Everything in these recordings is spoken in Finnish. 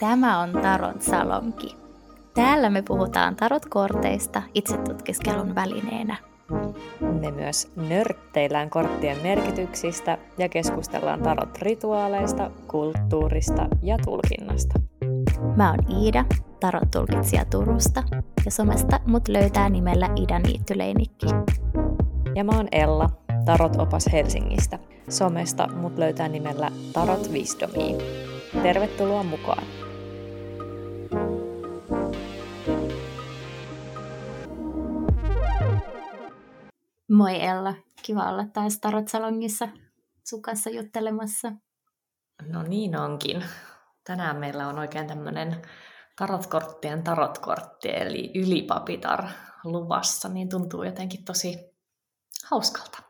Tämä on Tarot Salonki. Täällä me puhutaan tarotkorteista itsetutkiskelun välineenä. Me myös nörtteillään korttien merkityksistä ja keskustellaan tarot-rituaaleista, kulttuurista ja tulkinnasta. Mä oon Iida, tarot-tulkitsija Turusta, ja somesta mut löytää nimellä Ida Niittyleinikki. Ja mä oon Ella, tarot-opas Helsingistä. Somesta mut löytää nimellä Tarot Wisdomia. Tervetuloa mukaan! Moi Ella, kiva olla taas Tarot-salongissa sun kanssa juttelemassa. No niin onkin. Tänään meillä on oikein tämmöinen tarotkorttien tarotkortti, eli ylipapitar luvassa, niin tuntuu jotenkin tosi hauskalta.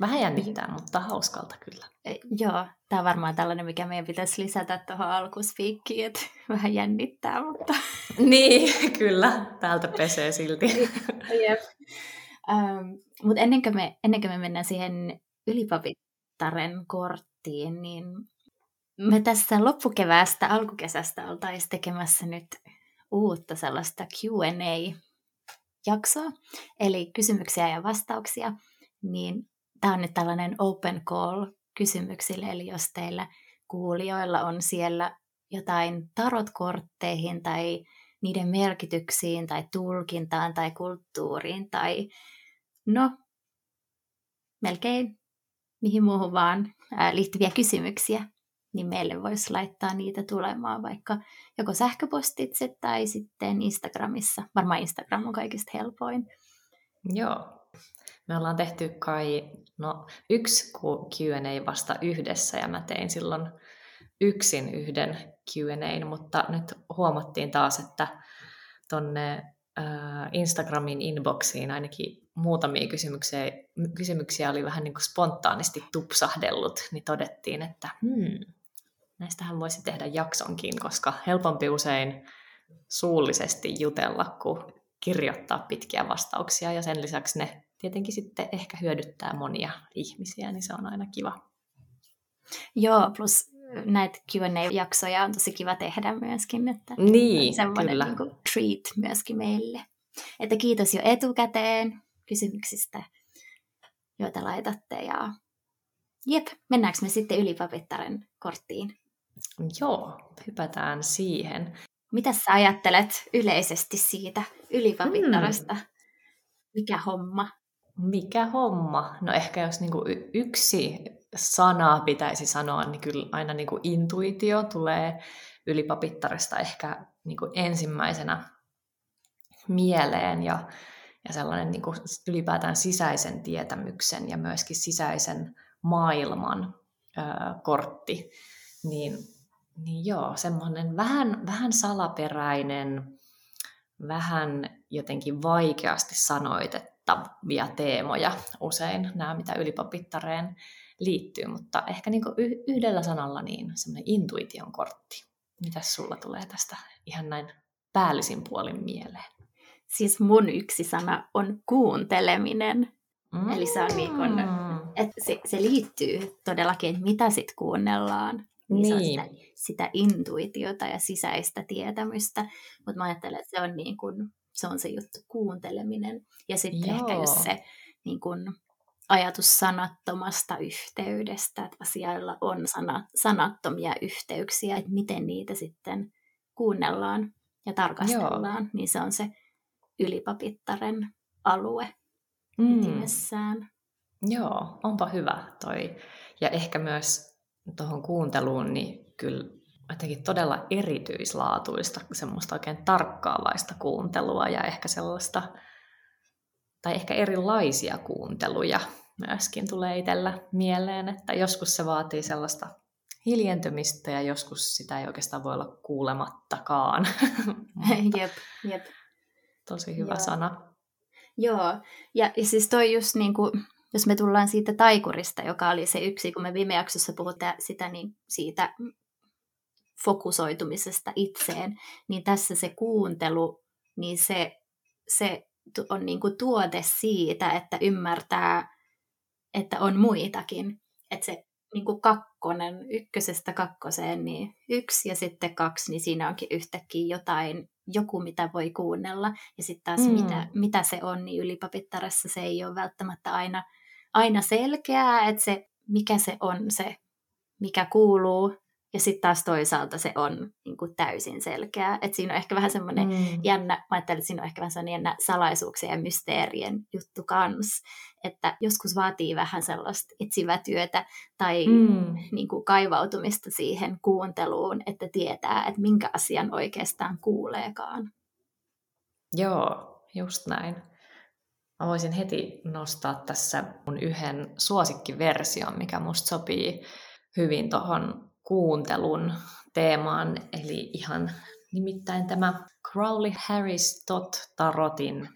Vähän jännittää, mutta hauskalta kyllä. E, joo, tämä on varmaan tällainen, mikä meidän pitäisi lisätä tuohon alkuspiikkiin, että vähän jännittää, mutta... Niin, kyllä. Täältä pesee silti. Jep. Um, mutta ennen, kuin me, ennen kuin me mennään siihen ylipapittaren korttiin, niin me tässä loppukeväästä, alkukesästä oltaisiin tekemässä nyt uutta sellaista Q&A-jaksoa, eli kysymyksiä ja vastauksia, niin tämä on nyt tällainen open call kysymyksille, eli jos teillä kuulijoilla on siellä jotain tarotkortteihin tai niiden merkityksiin tai tulkintaan tai kulttuuriin tai no, melkein mihin muuhun vaan ää, liittyviä kysymyksiä, niin meille voisi laittaa niitä tulemaan vaikka joko sähköpostitse tai sitten Instagramissa. Varmaan Instagram on kaikista helpoin. Joo. Me ollaan tehty kai no, yksi Q&A vasta yhdessä ja mä tein silloin yksin yhden Q&A, mutta nyt huomattiin taas, että tonne Instagramin inboxiin ainakin muutamia kysymyksiä, kysymyksiä oli vähän niin kuin spontaanisti tupsahdellut, niin todettiin, että hmm, näistähän voisi tehdä jaksonkin, koska helpompi usein suullisesti jutella kuin kirjoittaa pitkiä vastauksia, ja sen lisäksi ne tietenkin sitten ehkä hyödyttää monia ihmisiä, niin se on aina kiva. Joo, plus näitä Q&A-jaksoja on tosi kiva tehdä myöskin, että niin, semmoinen kyllä. Niin kuin treat myöskin meille. Että kiitos jo etukäteen kysymyksistä, joita laitatte. Ja jep, mennäänkö me sitten ylipapittaren korttiin? Joo, hypätään siihen. Mitä sä ajattelet yleisesti siitä ylipapittarasta? Hmm. Mikä homma? Mikä homma? No ehkä jos niinku yksi sana pitäisi sanoa, niin kyllä aina niinku intuitio tulee ylipapittarista ehkä niinku ensimmäisenä mieleen. Ja ja sellainen niin kuin ylipäätään sisäisen tietämyksen ja myöskin sisäisen maailman ö, kortti, niin, niin joo, semmoinen vähän, vähän salaperäinen, vähän jotenkin vaikeasti sanoitettavia teemoja usein, nämä mitä ylipapittareen liittyy, mutta ehkä niin yhdellä sanalla niin semmoinen intuition kortti. Mitäs sulla tulee tästä ihan näin päällisin puolin mieleen? siis mun yksi sana on kuunteleminen. Mm. Eli se on niin kun, että se, se liittyy todellakin, että mitä sitten kuunnellaan. Niin, niin. Se on niin. sitä, sitä intuitiota ja sisäistä tietämystä. Mutta mä ajattelen, että se on, niin kun, se on se juttu, kuunteleminen. Ja sitten ehkä just se niin kun, ajatus sanattomasta yhteydestä, että asioilla on sana, sanattomia yhteyksiä, että miten niitä sitten kuunnellaan ja tarkastellaan, Joo. niin se on se ylipapittaren alue mm. ytimessään. Joo, onpa hyvä toi. Ja ehkä myös tuohon kuunteluun, niin kyllä jotenkin todella erityislaatuista, semmoista oikein tarkkaavaista kuuntelua ja ehkä sellaista, tai ehkä erilaisia kuunteluja myöskin tulee itsellä mieleen, että joskus se vaatii sellaista hiljentymistä ja joskus sitä ei oikeastaan voi olla kuulemattakaan. jep, jep. Tosi hyvä Joo. sana. Joo, ja, ja siis toi just niin kuin, jos me tullaan siitä taikurista, joka oli se yksi, kun me viime jaksossa puhutaan sitä, niin siitä fokusoitumisesta itseen, niin tässä se kuuntelu, niin se, se on niin kuin tuote siitä, että ymmärtää, että on muitakin. Että se niin kuin kakkonen, ykkösestä kakkoseen, niin yksi ja sitten kaksi, niin siinä onkin yhtäkkiä jotain, joku mitä voi kuunnella. Ja sitten taas mm. mitä, mitä se on, niin ylipapittarassa se ei ole välttämättä aina, aina selkeää, että se, mikä se on se, mikä kuuluu ja sitten taas toisaalta se on niin kuin täysin selkeää. Että siinä on ehkä vähän semmoinen mm. jännä, mä ajattelin, että siinä on ehkä vähän semmoinen jännä salaisuuksien ja mysteerien juttu kans. Että joskus vaatii vähän sellaista etsivätyötä tai mm. niin kuin kaivautumista siihen kuunteluun, että tietää, että minkä asian oikeastaan kuuleekaan. Joo, just näin. Mä voisin heti nostaa tässä mun yhden suosikkiversion, mikä musta sopii hyvin tuohon kuuntelun teemaan, eli ihan nimittäin tämä Crowley Harris Tot Tarotin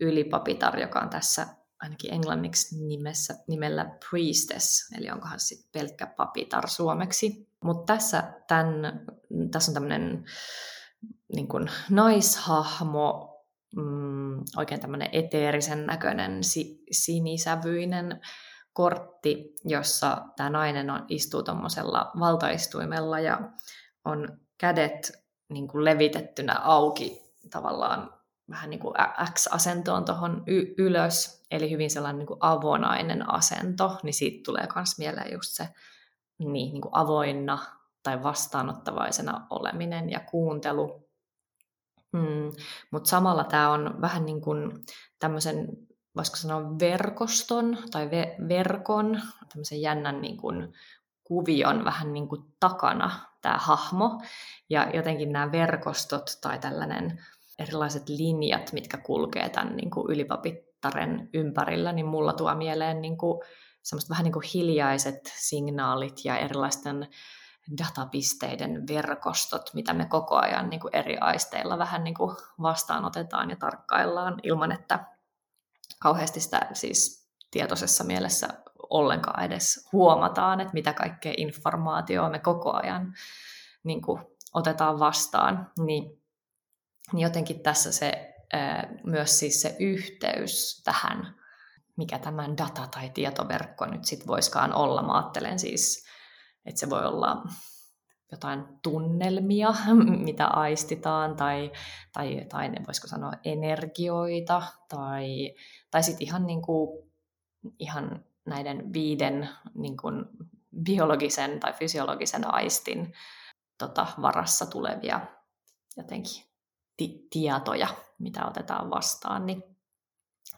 ylipapitar, joka on tässä ainakin englanniksi nimessä, nimellä Priestess, eli onkohan sitten pelkkä papitar suomeksi. Mutta tässä, tämän, tässä on tämmöinen niin naishahmo, mm, oikein tämmöinen eteerisen näköinen, si, sinisävyinen kortti, jossa tämä nainen on, istuu tuommoisella valtaistuimella ja on kädet niin kuin levitettynä auki tavallaan vähän niin kuin X-asentoon tuohon y- ylös, eli hyvin sellainen niin kuin avonainen asento, niin siitä tulee myös mieleen just se niin, niin kuin avoinna tai vastaanottavaisena oleminen ja kuuntelu. Mm, Mutta samalla tämä on vähän niin kuin tämmöisen voisiko sanoa verkoston tai ve- verkon, tämmöisen jännän niin kuin kuvion vähän niin kuin takana tämä hahmo. Ja jotenkin nämä verkostot tai tällainen erilaiset linjat, mitkä kulkee tämän niin kuin ylipapittaren ympärillä, niin mulla tuo mieleen niin kuin semmoista vähän niin kuin hiljaiset signaalit ja erilaisten datapisteiden verkostot, mitä me koko ajan niin kuin eri aisteilla vähän niin kuin vastaanotetaan ja tarkkaillaan ilman, että kauheasti sitä siis tietoisessa mielessä ollenkaan edes huomataan, että mitä kaikkea informaatiota me koko ajan niin kuin, otetaan vastaan, niin, niin jotenkin tässä se myös siis se yhteys tähän, mikä tämän data- tai tietoverkko nyt sitten voiskaan olla. Mä ajattelen siis, että se voi olla jotain tunnelmia, mitä aistitaan, tai, tai, tai voisiko sanoa energioita, tai, tai sitten ihan, niin kuin, ihan näiden viiden niin kuin biologisen tai fysiologisen aistin tota, varassa tulevia jotenkin ti- tietoja, mitä otetaan vastaan, niin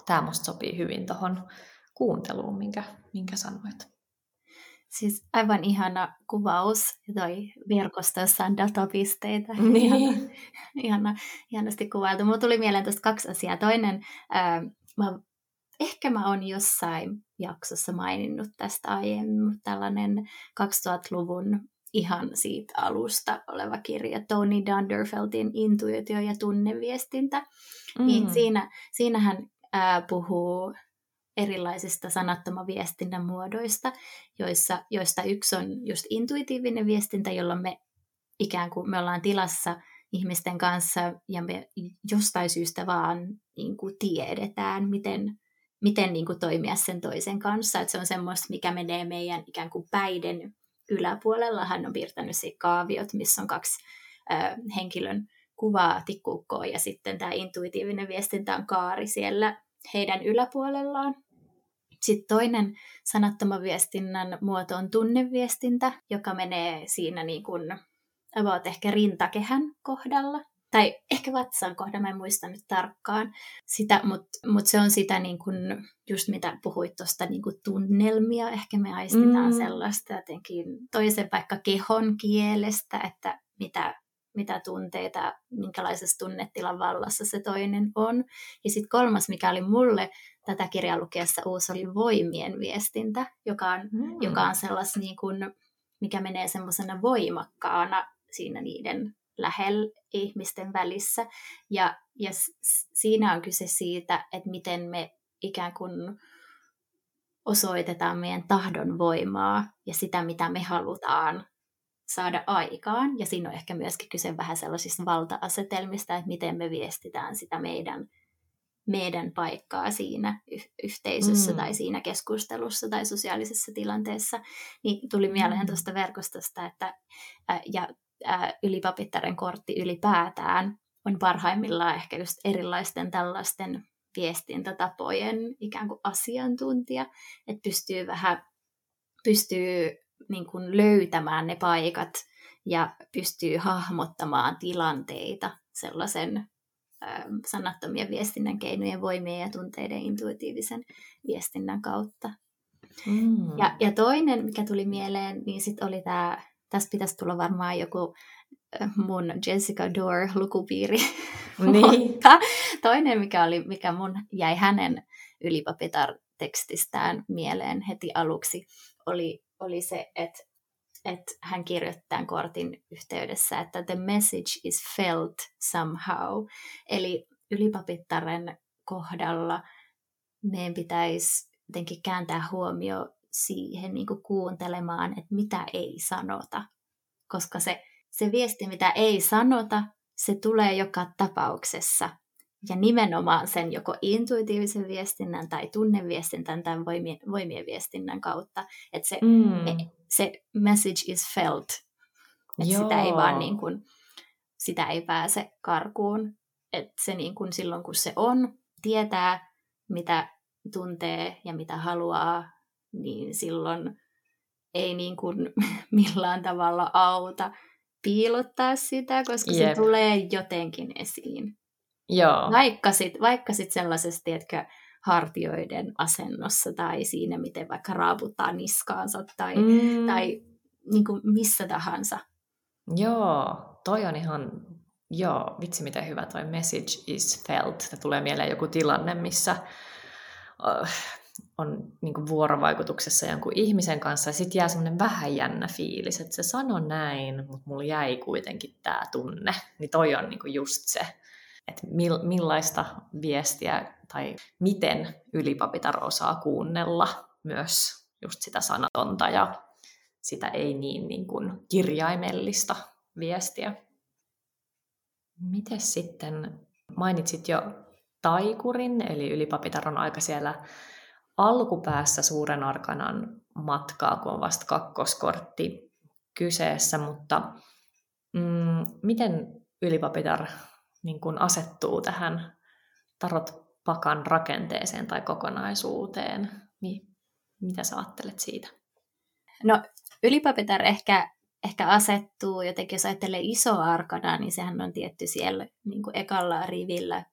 tämä musta sopii hyvin tuohon kuunteluun, minkä, minkä sanoit. Siis aivan ihana kuvaus, toi verkostossa on datapisteitä. Niin. Ihana, ihana, ihanasti kuvailtu. Mulla tuli mieleen tuosta kaksi asiaa. Toinen, ää, mä, ehkä mä oon jossain jaksossa maininnut tästä aiemmin, mutta tällainen 2000-luvun ihan siitä alusta oleva kirja, Tony Dunderfeltin Intuitio ja tunneviestintä. Niin mm. Niin siinä, siinähän ää, puhuu erilaisista sanattoman viestinnän muodoista, joissa, joista yksi on just intuitiivinen viestintä, jolloin me ikään kuin me ollaan tilassa ihmisten kanssa ja me jostain syystä vaan niin kuin tiedetään, miten, miten niin kuin toimia sen toisen kanssa. Että se on semmoista, mikä menee meidän ikään kuin päiden yläpuolella. Hän on piirtänyt kaaviot, missä on kaksi ö, henkilön kuvaa tikkuukkoa ja sitten tämä intuitiivinen viestintä on kaari siellä heidän yläpuolellaan. Sitten toinen sanattoman viestinnän muoto on tunneviestintä, joka menee siinä niin kuin about ehkä rintakehän kohdalla. Tai ehkä vatsan kohdalla, mä en muista nyt tarkkaan sitä, mutta mut se on sitä niin kuin, just mitä puhuit tuosta niin tunnelmia. Ehkä me aistitaan mm. sellaista jotenkin toisen vaikka kehon kielestä, että mitä mitä tunteita, minkälaisessa tunnetilan vallassa se toinen on. Ja sitten kolmas, mikä oli mulle tätä kirjaa lukiessa uusi, oli voimien viestintä, joka on, mm. joka on sellas niin kuin, mikä menee semmoisena voimakkaana siinä niiden lähellä ihmisten välissä. Ja, ja siinä on kyse siitä, että miten me ikään kuin osoitetaan meidän tahdon voimaa ja sitä, mitä me halutaan saada aikaan. Ja siinä on ehkä myöskin kyse vähän sellaisista valta-asetelmista, että miten me viestitään sitä meidän meidän paikkaa siinä yhteisössä mm. tai siinä keskustelussa tai sosiaalisessa tilanteessa, niin tuli mieleen mm. tuosta verkostosta, että ää, ja ää, ylipapittaren kortti ylipäätään on parhaimmillaan ehkä just erilaisten tällaisten viestintätapojen ikään kuin asiantuntija, että pystyy vähän pystyy niin kuin löytämään ne paikat ja pystyy hahmottamaan tilanteita sellaisen sanattomien viestinnän keinojen, voimien ja tunteiden intuitiivisen viestinnän kautta. Mm. Ja, ja toinen, mikä tuli mieleen, niin sitten oli tämä, tästä pitäisi tulla varmaan joku mun Jessica Dore lukupiiri. Niin. Mutta toinen, mikä, oli, mikä mun jäi hänen ylipapitar tekstistään mieleen heti aluksi, oli, oli se, että että hän kirjoittaa kortin yhteydessä, että the message is felt somehow. Eli ylipapittaren kohdalla meidän pitäisi jotenkin kääntää huomio siihen niin kuin kuuntelemaan, että mitä ei sanota. Koska se, se viesti, mitä ei sanota, se tulee joka tapauksessa ja nimenomaan sen joko intuitiivisen viestinnän tai tunneviestinnän tai voimien, voimien viestinnän kautta, että se, mm. se message is felt, että sitä ei vaan niin kuin, sitä ei pääse karkuun, että se niin kuin silloin kun se on, tietää mitä tuntee ja mitä haluaa, niin silloin ei niin kuin millään tavalla auta piilottaa sitä, koska Jep. se tulee jotenkin esiin. Joo. Vaikka sitten vaikka sit sellaisessa, tiedätkö, hartioiden asennossa tai siinä, miten vaikka raaputtaa niskaansa tai, mm. tai niin kuin missä tahansa. Joo, toi on ihan, joo, vitsi miten hyvä toi message is felt. Tämä tulee mieleen joku tilanne, missä uh, on niin kuin vuorovaikutuksessa jonkun ihmisen kanssa ja sitten jää semmoinen vähän jännä fiilis, että se sano näin, mutta mulla jäi kuitenkin tämä tunne. Niin toi on niin kuin just se, että millaista viestiä tai miten ylipapitar osaa kuunnella myös just sitä sanatonta ja sitä ei niin, niin kuin kirjaimellista viestiä. Miten sitten, mainitsit jo taikurin, eli ylipapitar on aika siellä alkupäässä suuren arkanan matkaa, kun on vasta kakkoskortti kyseessä, mutta mm, miten ylipapitar niin kuin asettuu tähän tarot-pakan rakenteeseen tai kokonaisuuteen, niin mitä sä ajattelet siitä? No ylipapitar ehkä, ehkä asettuu jotenkin, jos ajattelee iso arkana, niin sehän on tietty siellä niin kuin ekalla rivillä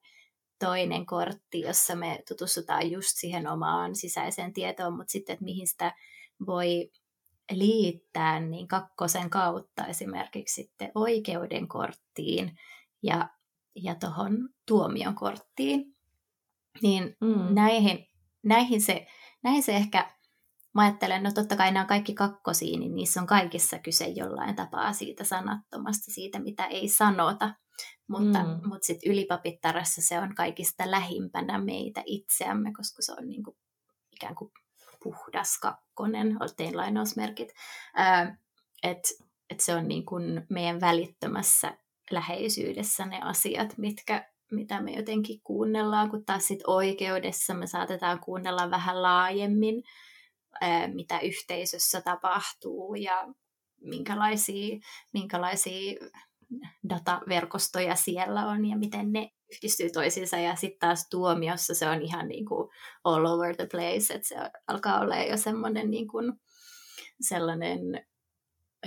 toinen kortti, jossa me tutustutaan just siihen omaan sisäiseen tietoon, mutta sitten, että mihin sitä voi liittää, niin kakkosen kautta esimerkiksi sitten oikeuden korttiin ja ja tuohon tuomion korttiin. Niin mm. näihin, näihin, se, näihin se ehkä, mä ajattelen, no totta kai nämä on kaikki kakkosia, niin niissä on kaikissa kyse jollain tapaa siitä sanattomasta, siitä mitä ei sanota. Mutta, mm. mutta sitten ylipapittarassa se on kaikista lähimpänä meitä itseämme, koska se on niin kuin, ikään kuin puhdas kakkonen, tein lainausmerkit. Että et se on niin kuin meidän välittömässä läheisyydessä ne asiat, mitkä, mitä me jotenkin kuunnellaan, kun taas sit oikeudessa me saatetaan kuunnella vähän laajemmin, mitä yhteisössä tapahtuu ja minkälaisia, minkälaisia dataverkostoja siellä on ja miten ne yhdistyy toisiinsa. Ja sitten taas tuomiossa se on ihan niin kuin all over the place, että se alkaa olla jo semmoinen niin kuin sellainen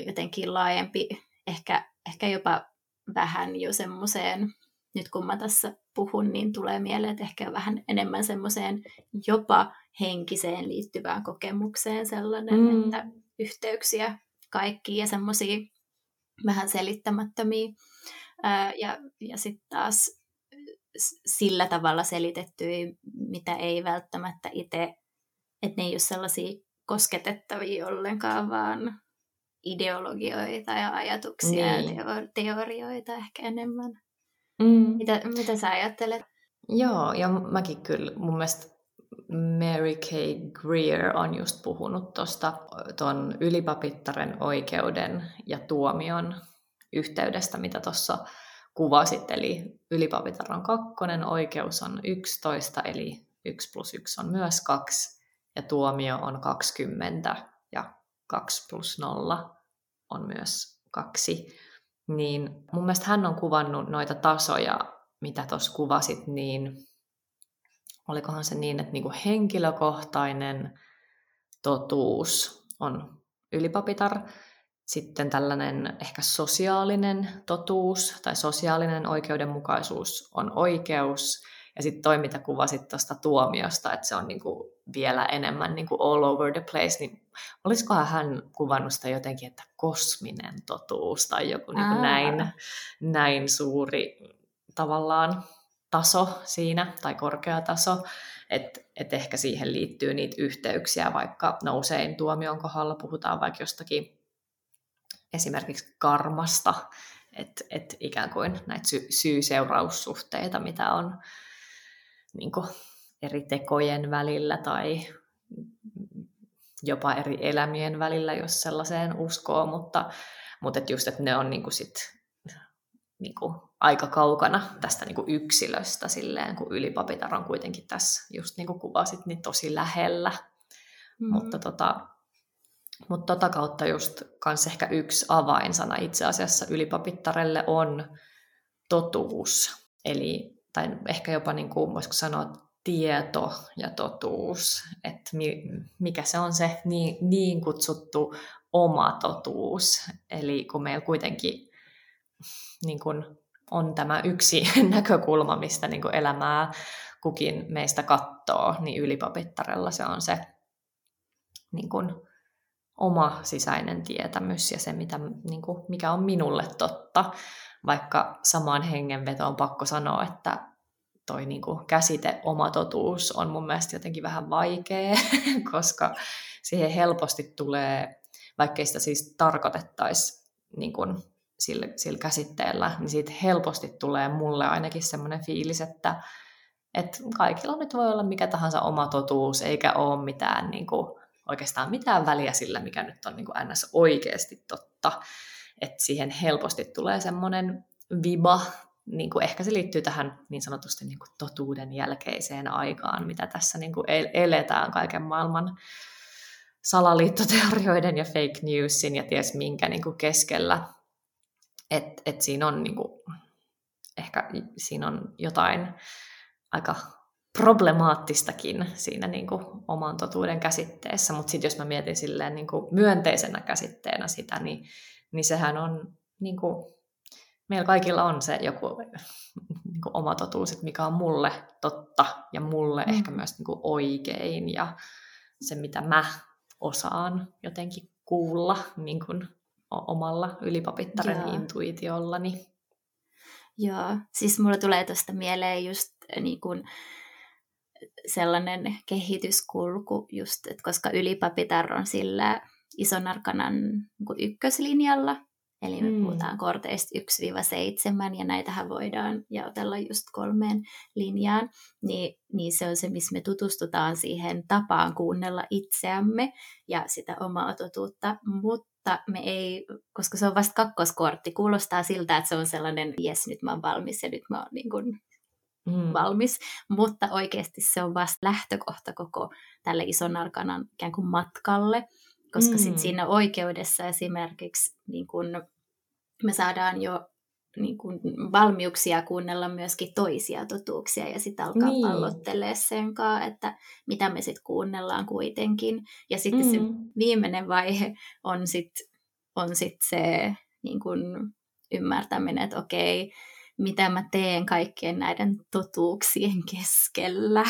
jotenkin laajempi, ehkä, ehkä jopa vähän jo semmoiseen, nyt kun mä tässä puhun, niin tulee mieleen, että ehkä vähän enemmän semmoiseen jopa henkiseen liittyvään kokemukseen sellainen, mm. että yhteyksiä kaikkiin ja semmoisia vähän selittämättömiä. Ää, ja ja sitten taas sillä tavalla selitettyjä, mitä ei välttämättä itse, että ne ei ole sellaisia kosketettavia ollenkaan, vaan ideologioita ja ajatuksia niin. ja teo- teorioita ehkä enemmän. Mm. Mitä, mitä sä ajattelet? Joo, ja mäkin kyllä mun mielestä Mary Kay Greer on just puhunut tuosta ton ylipapittaren oikeuden ja tuomion yhteydestä, mitä tuossa kuvasit. Eli ylipapitar on kakkonen, oikeus on 11, eli 1 plus 1 on myös 2, ja tuomio on 20, ja 2 plus 0 on myös 2. Niin mun mielestä hän on kuvannut noita tasoja, mitä tuossa kuvasit, niin olikohan se niin, että niinku henkilökohtainen totuus on ylipapitar, sitten tällainen ehkä sosiaalinen totuus tai sosiaalinen oikeudenmukaisuus on oikeus, ja sitten toi, mitä kuvasit tuosta tuomiosta, että se on niinku vielä enemmän niinku all over the place, niin olisikohan hän kuvannut sitä jotenkin, että kosminen totuus tai joku niinku näin, näin suuri tavallaan taso siinä, tai korkea taso, että et ehkä siihen liittyy niitä yhteyksiä, vaikka no usein tuomion kohdalla puhutaan vaikka jostakin esimerkiksi karmasta, että et ikään kuin näitä sy- syy-seuraussuhteita, mitä on niin eri tekojen välillä tai jopa eri elämien välillä, jos sellaiseen uskoo, mutta, mutta et just, että ne on niin kuin sit, niin kuin aika kaukana tästä niin kuin yksilöstä silleen, kun ylipapitar on kuitenkin tässä, just niin kuin kuvasit, niin tosi lähellä. Mm. Mutta tota, mutta tota kautta just kans ehkä yksi avainsana itse asiassa ylipapittarelle on totuus. Eli, tai ehkä jopa niin kuin, voisiko sanoa, tieto ja totuus, että mikä se on se niin, niin kutsuttu oma totuus. Eli kun meillä kuitenkin niin kuin on tämä yksi näkökulma, mistä niin kuin elämää kukin meistä katsoo, niin ylipapittarella se on se niin kuin, oma sisäinen tietämys ja se, mitä, niin kuin, mikä on minulle totta. Vaikka samaan hengenvetoon on pakko sanoa, että toi niin kuin, käsite oma totuus on mun mielestä jotenkin vähän vaikea, koska siihen helposti tulee, vaikkei sitä siis tarkoitettaisi niin kuin, sillä, sillä käsitteellä, niin siitä helposti tulee mulle ainakin semmoinen fiilis, että, että kaikilla nyt voi olla mikä tahansa oma totuus, eikä ole mitään niin kuin, oikeastaan mitään väliä sillä, mikä nyt on niin kuin ns. oikeasti totta. Että siihen helposti tulee semmoinen viba, niin kuin ehkä se liittyy tähän niin sanotusti niin kuin totuuden jälkeiseen aikaan, mitä tässä niin kuin eletään kaiken maailman salaliittoteorioiden ja fake newsin ja ties minkä niin kuin keskellä. Että et siinä on niin kuin, ehkä siinä on jotain aika problemaattistakin siinä niin kuin oman totuuden käsitteessä, mutta sitten jos mä mietin silleen niin kuin myönteisenä käsitteenä sitä, niin, niin sehän on, niin kuin, meillä kaikilla on se joku niin kuin oma totuus, että mikä on mulle totta ja mulle mm. ehkä myös niin kuin oikein ja se, mitä mä osaan jotenkin kuulla niin kuin omalla ylipapittaren Joo. intuitiollani. Joo, siis mulle tulee tuosta mieleen just niin kuin, sellainen kehityskulku, just, että koska ylipapitar on sillä ison arkanan niin ykköslinjalla, eli me mm. puhutaan korteista 1-7, ja näitähän voidaan jaotella just kolmeen linjaan, niin, niin se on se, missä me tutustutaan siihen tapaan kuunnella itseämme ja sitä omaa totuutta, mutta me ei, koska se on vasta kakkoskortti, kuulostaa siltä, että se on sellainen, jes, nyt mä oon valmis ja nyt mä oon niin kuin mm. valmis, mutta oikeasti se on vasta lähtökohta koko tälle ison arkanan ikään kuin matkalle, koska mm. sitten siinä oikeudessa esimerkiksi niin kun me saadaan jo niin kun valmiuksia kuunnella myöskin toisia totuuksia ja sitten alkaa niin. pallottelee sen kanssa, että mitä me sitten kuunnellaan kuitenkin. Ja sitten mm. se viimeinen vaihe on sitten on sit se niin kun ymmärtäminen, että okei, mitä mä teen kaikkien näiden totuuksien keskellä.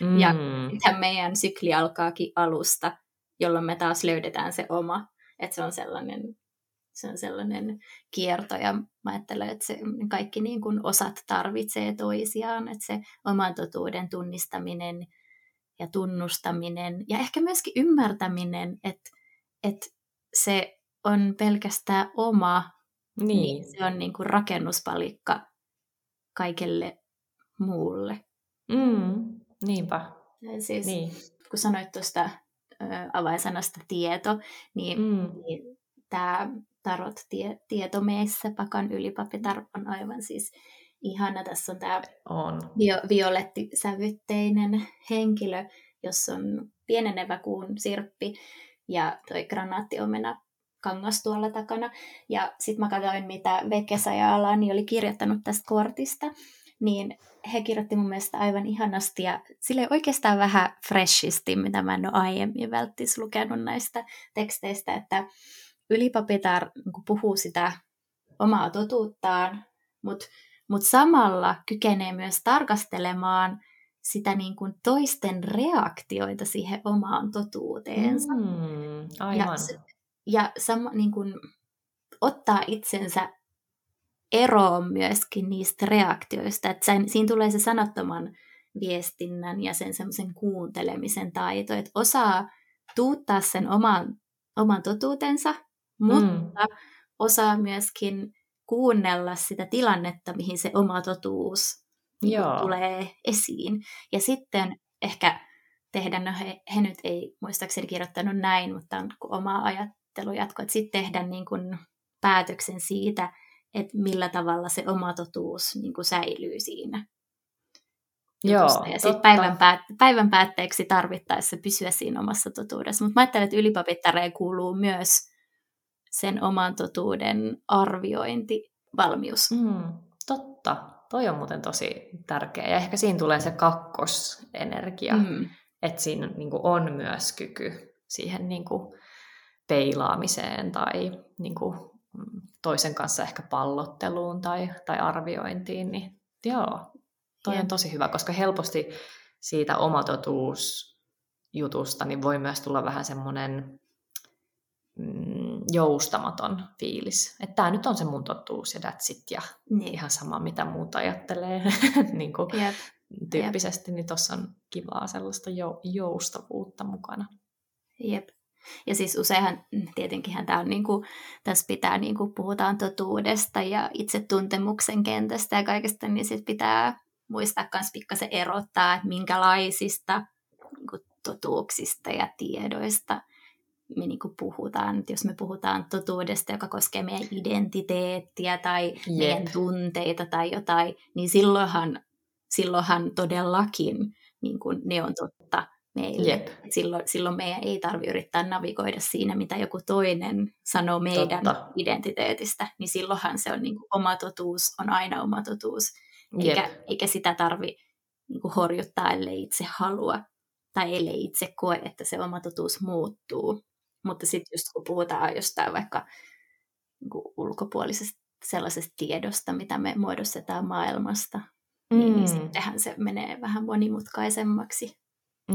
Mm. Ja että meidän sykli alkaakin alusta, jolloin me taas löydetään se oma. Että se on sellainen, se on sellainen kierto ja mä ajattelen, että se kaikki niin kuin osat tarvitsee toisiaan. Että se oman totuuden tunnistaminen ja tunnustaminen ja ehkä myöskin ymmärtäminen, että, että se on pelkästään oma niin. niin se on niin kuin rakennuspalikka kaikelle muulle. Mm, niinpä. Siis, niin. Kun sanoit tuosta avainsanasta tieto, niin, mm. niin tämä tarot tie, tietomeissä. Pakan ylipapitar on aivan siis ihana. Tässä on tämä on. Vio, violettisävytteinen henkilö, jossa on pienenevä kuun sirppi ja toi granaattiomena kangas tuolla takana. Ja sitten mä katsoin, mitä Vekesa ja Alani oli kirjoittanut tästä kortista, niin he kirjoitti mun mielestä aivan ihanasti ja sille oikeastaan vähän freshisti, mitä mä en ole aiemmin välttis lukenut näistä teksteistä, että ylipapitar niin puhuu sitä omaa totuuttaan, mutta mut samalla kykenee myös tarkastelemaan sitä niin kuin toisten reaktioita siihen omaan totuuteensa. Mm, aivan. Ja, ja sama, niin kuin, ottaa itsensä eroon myöskin niistä reaktioista. Että sen, siinä tulee se sanottoman viestinnän ja sen semmoisen kuuntelemisen taito, että osaa tuuttaa sen oman, oman totuutensa, mutta mm. osaa myöskin kuunnella sitä tilannetta, mihin se oma totuus niin Joo. tulee esiin. Ja sitten ehkä tehdä, no he, he nyt ei muistaakseni kirjoittanut näin, mutta on oma ajattelujatko, että sitten tehdä niin kuin päätöksen siitä, että millä tavalla se oma totuus niin kuin säilyy siinä. Joo, ja sitten päivän, päät- päivän päätteeksi tarvittaessa pysyä siinä omassa totuudessa. Mutta mä ajattelen, että ylipapittareen kuuluu myös sen oman totuuden arviointivalmius. Mm, totta. Toi on muuten tosi tärkeä. Ja ehkä siinä tulee se kakkosenergia, mm. että siinä niin kuin on myös kyky siihen niin kuin peilaamiseen tai niin kuin toisen kanssa ehkä pallotteluun tai, tai arviointiin, niin joo, toi yeah. on tosi hyvä, koska helposti siitä omatotuusjutusta niin voi myös tulla vähän semmoinen mm, joustamaton fiilis. Että tämä nyt on se mun totuus ja that's it, ja niin. ihan sama mitä muuta ajattelee niin kuin yep. tyyppisesti, yep. niin tuossa on kivaa sellaista jou- joustavuutta mukana. Jep. Ja siis useinhan, tietenkin tämä on niin kuin, tässä pitää, niin kuin puhutaan totuudesta ja itsetuntemuksen kentästä ja kaikesta, niin sitten pitää muistaa myös pikkasen erottaa, että minkälaisista niin kuin totuuksista ja tiedoista me niin kuin puhutaan. Et jos me puhutaan totuudesta, joka koskee meidän identiteettiä tai Jep. meidän tunteita tai jotain, niin silloinhan, silloinhan todellakin niin kuin ne on totta meille. Jep. Silloin, silloin meidän ei tarvitse yrittää navigoida siinä, mitä joku toinen sanoo meidän Totta. identiteetistä, niin silloinhan se on niin kuin, oma totuus, on aina oma totuus, eikä, eikä sitä tarvi niin kuin, horjuttaa, ellei itse halua tai ellei itse koe, että se oma totuus muuttuu. Mutta sitten just kun puhutaan jostain vaikka niin kuin, ulkopuolisesta sellaisesta tiedosta, mitä me muodostetaan maailmasta, niin mm. niin sittenhän se menee vähän monimutkaisemmaksi.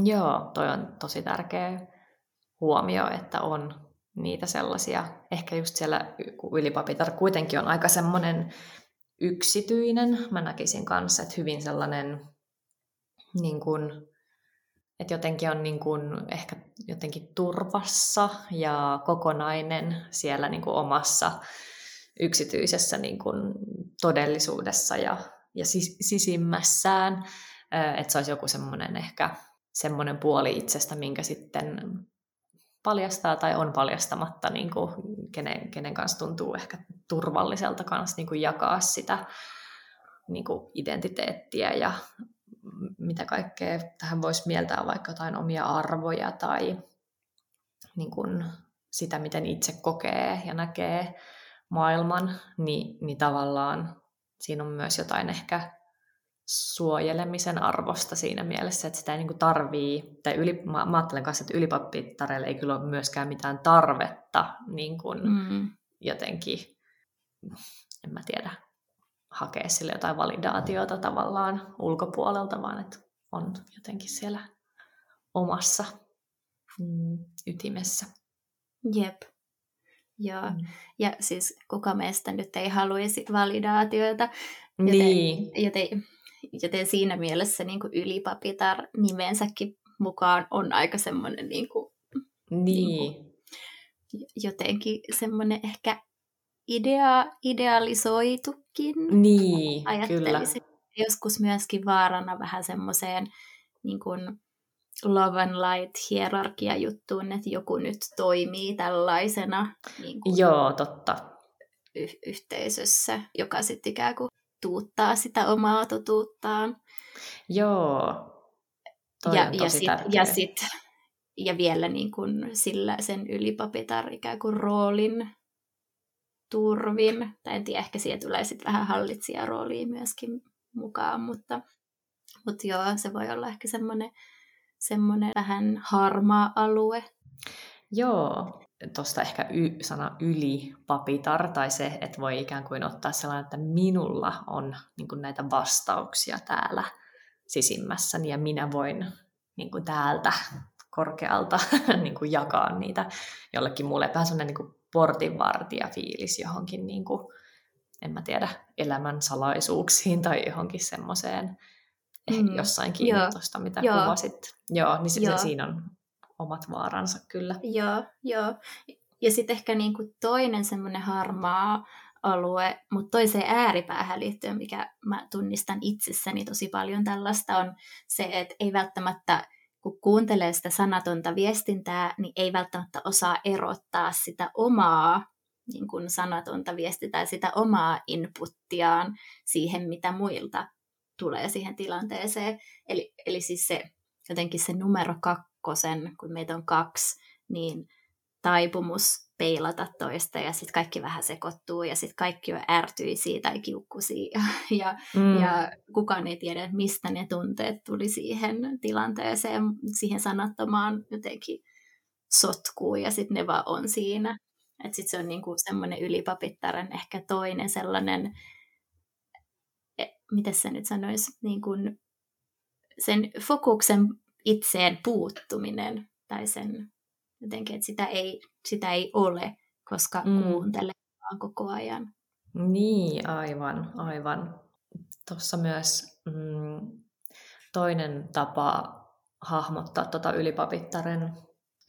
Joo, toi on tosi tärkeä huomio, että on niitä sellaisia, ehkä just siellä ylipapitar kuitenkin on aika semmoinen yksityinen, mä näkisin kanssa, että hyvin sellainen niin kuin, että jotenkin on niin kuin ehkä jotenkin turvassa ja kokonainen siellä niin omassa yksityisessä niin kuin todellisuudessa ja, ja sisimmässään, että se olisi joku semmoinen ehkä semmoinen puoli itsestä, minkä sitten paljastaa tai on paljastamatta, niin kuin kenen, kenen kanssa tuntuu ehkä turvalliselta kanssa niin kuin jakaa sitä niin kuin identiteettiä ja mitä kaikkea tähän voisi mieltää vaikka jotain omia arvoja tai niin kuin sitä, miten itse kokee ja näkee maailman, niin, niin tavallaan siinä on myös jotain ehkä suojelemisen arvosta siinä mielessä, että sitä ei niin tarvii, tai yli, mä, mä ajattelen kanssa, että ylipappittareille ei kyllä ole myöskään mitään tarvetta niin kuin mm. jotenkin, en mä tiedä, hakea sille jotain validaatiota tavallaan ulkopuolelta, vaan että on jotenkin siellä omassa mm, ytimessä. Jep. Joo. Mm. Ja siis kuka meistä nyt ei haluaisi validaatioita, joten, niin. joten joten siinä mielessä niin kuin ylipapitar nimensäkin mukaan on aika semmoinen niin kuin, niin. Niin kuin, jotenkin semmoinen ehkä idea, idealisoitukin. Niin, kyllä. Joskus myöskin vaarana vähän semmoiseen niin kuin, love and light hierarkia juttuun, että joku nyt toimii tällaisena niin kuin Joo, totta. Y- yhteisössä, joka sitten ikään kuin tuuttaa sitä omaa totuuttaan. Joo, Toi ja, ja, sit, ja, sit, ja vielä niin kuin sillä sen ylipapitar ikään kuin roolin turvin. Tai en tiedä, ehkä siihen tulee sitten vähän hallitsijarooliin myöskin mukaan, mutta, mutta joo, se voi olla ehkä semmoinen semmoinen vähän harmaa alue. Joo, tuosta ehkä y- sana ylipapitar, tai se, että voi ikään kuin ottaa sellainen, että minulla on niin kuin näitä vastauksia täällä sisimmässäni, ja minä voin niin kuin täältä korkealta niin kuin jakaa niitä jollekin muulle. Vähän sellainen niin portinvartija fiilis johonkin, niin kuin, en mä tiedä, elämän salaisuuksiin tai johonkin semmoiseen mm. jossain kiinni tuosta, mitä joo. kuvasit. Joo, niin se, joo. Siinä on omat vaaransa kyllä. Joo, joo. Ja sitten ehkä niinku toinen semmoinen harmaa alue, mutta toiseen ääripäähän liittyen, mikä mä tunnistan itsessäni tosi paljon tällaista, on se, että ei välttämättä, kun kuuntelee sitä sanatonta viestintää, niin ei välttämättä osaa erottaa sitä omaa niin kuin sanatonta viestintää, sitä omaa inputtiaan siihen, mitä muilta tulee siihen tilanteeseen. Eli, eli siis se jotenkin se numero kakkosen, kun meitä on kaksi, niin taipumus peilata toista ja sitten kaikki vähän sekoittuu ja sitten kaikki on ärtyisiä tai kiukkuisia ja, ja, mm. ja kukaan ei tiedä, mistä ne tunteet tuli siihen tilanteeseen, siihen sanattomaan jotenkin sotkuun ja sitten ne vaan on siinä. Että sitten se on niinku semmoinen ylipapittaren ehkä toinen sellainen miten se nyt sanoisi, niin kuin sen fokuksen itseen puuttuminen tai sen jotenkin, että sitä ei, sitä ei ole, koska mm. kuuntelee vaan koko ajan. Niin, aivan, aivan. Tuossa myös mm, toinen tapa hahmottaa tuota ylipapittaren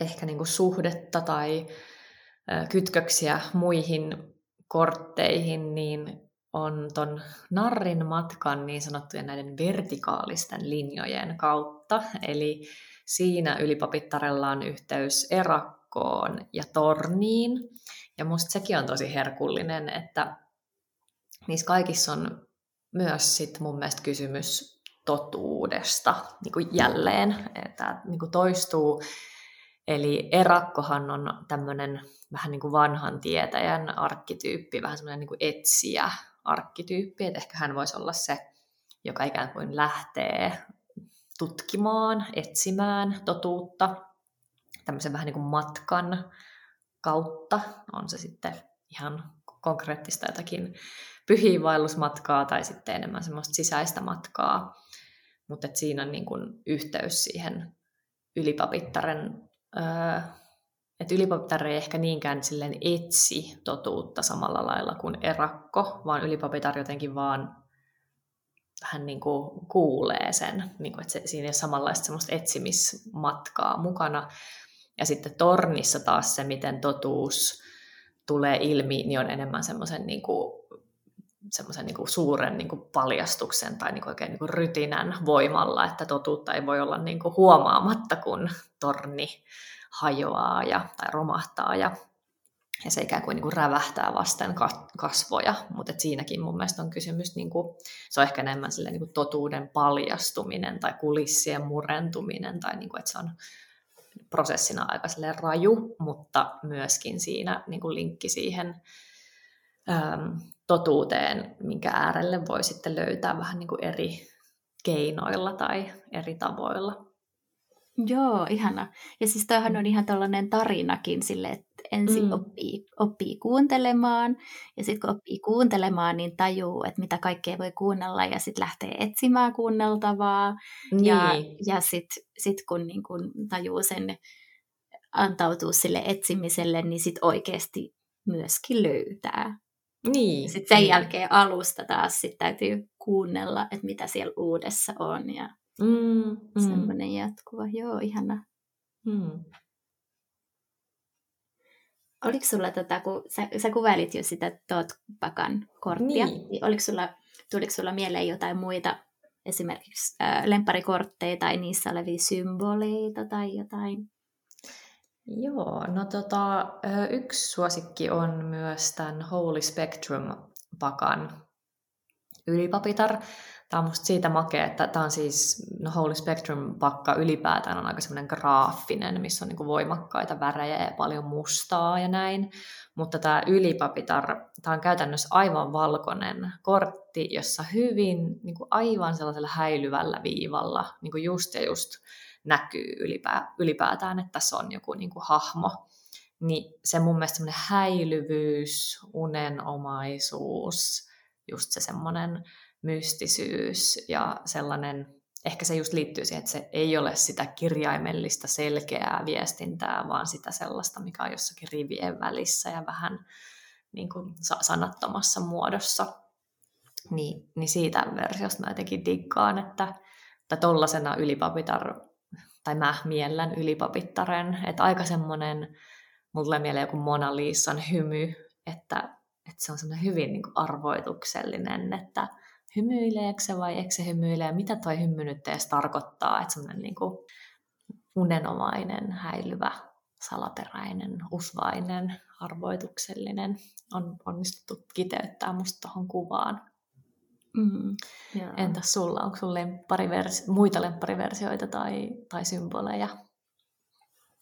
ehkä niinku suhdetta tai ö, kytköksiä muihin kortteihin, niin on ton narrin matkan niin sanottujen näiden vertikaalisten linjojen kautta. Eli siinä ylipapittarella on yhteys erakkoon ja torniin. Ja musta sekin on tosi herkullinen, että niissä kaikissa on myös sit mun mielestä kysymys totuudesta niin kuin jälleen. Että niin kuin toistuu Eli erakkohan on tämmöinen vähän niin kuin vanhan tietäjän arkkityyppi, vähän semmoinen niin kuin etsijä, arkkityyppi, että ehkä hän voisi olla se, joka ikään kuin lähtee tutkimaan, etsimään totuutta tämmöisen vähän niin kuin matkan kautta. On se sitten ihan konkreettista jotakin pyhiinvaellusmatkaa tai sitten enemmän semmoista sisäistä matkaa. Mutta siinä on niin kuin yhteys siihen ylipapittaren öö, että ylipapitar ei ehkä niinkään silleen etsi totuutta samalla lailla kuin erakko, vaan ylipapitar jotenkin vaan vähän niin kuin kuulee sen, niin kuin, että se, siinä ei ole samanlaista semmoista etsimismatkaa mukana. Ja sitten tornissa taas se, miten totuus tulee ilmi, niin on enemmän semmoisen niin kuin, semmoisen niin kuin suuren niin kuin paljastuksen tai niin kuin oikein niin kuin rytinän voimalla, että totuutta ei voi olla niin kuin huomaamatta, kun torni hajoaa ja, tai romahtaa ja, ja se ikään kuin, niin kuin rävähtää vasten kasvoja, mutta siinäkin mun mielestä on kysymys, niin kuin, se on ehkä enemmän sille, niin kuin totuuden paljastuminen tai kulissien murentuminen tai niin kuin, että se on prosessina aika raju, mutta myöskin siinä niin kuin linkki siihen äm, totuuteen, minkä äärelle voi sitten löytää vähän niin kuin eri keinoilla tai eri tavoilla. Joo, ihana. Ja siis toihan mm. on ihan tällainen tarinakin sille, että ensin mm. oppii, oppii kuuntelemaan, ja sitten kun oppii kuuntelemaan, niin tajuu, että mitä kaikkea voi kuunnella, ja sitten lähtee etsimään kuunneltavaa. Niin. Ja, ja sitten sit kun niin kun tajuu sen, antautuu sille etsimiselle, niin sitten oikeasti myöskin löytää. Niin. Sitten sen niin. jälkeen alusta taas sit täytyy kuunnella, että mitä siellä uudessa on, ja Mm, mm. Semmoinen jatkuva, joo, ihana. Mm. Oliko sulla, tota, kun sä, sä kuvailit jo sitä Pakan korttia, niin. niin oliko sulla, tuliko sulla mieleen jotain muita esimerkiksi äh, lempparikortteja tai niissä olevia symboleita tai jotain? Joo, no tota, yksi suosikki on myös tämän Holy Spectrum-pakan ylipapitar. Tämä on musta siitä makea, että tämä on siis, no Holy Spectrum-pakka ylipäätään on aika semmoinen graafinen, missä on niin voimakkaita värejä ja paljon mustaa ja näin. Mutta tämä ylipapitar, tämä on käytännössä aivan valkoinen kortti, jossa hyvin niin kuin aivan sellaisella häilyvällä viivalla, niin kuin just ja just näkyy ylipää, ylipäätään, että tässä on joku niin kuin hahmo. Niin se mun mielestä semmoinen häilyvyys, unenomaisuus, just se semmoinen mystisyys ja sellainen, ehkä se just liittyy siihen, että se ei ole sitä kirjaimellista selkeää viestintää, vaan sitä sellaista, mikä on jossakin rivien välissä ja vähän niin kuin sanattomassa muodossa. Niin, niin siitä versiosta mä jotenkin diggaan, että, että tollasena ylipapitar, tai mä miellän ylipapittaren, että aika semmoinen, mulle mieleen joku Mona Lisan hymy, että, että se on semmoinen hyvin niin kuin arvoituksellinen, että hymyileekö se vai eikö se hymyile, mitä toi hymy nyt edes tarkoittaa, että semmoinen niin kuin unenomainen, häilyvä, salaperäinen, usvainen, arvoituksellinen on onnistuttu kiteyttää musta tuohon kuvaan. Mm, Entäs sulla, onko sulla lemppariversi- muita lemppariversioita tai, tai symboleja?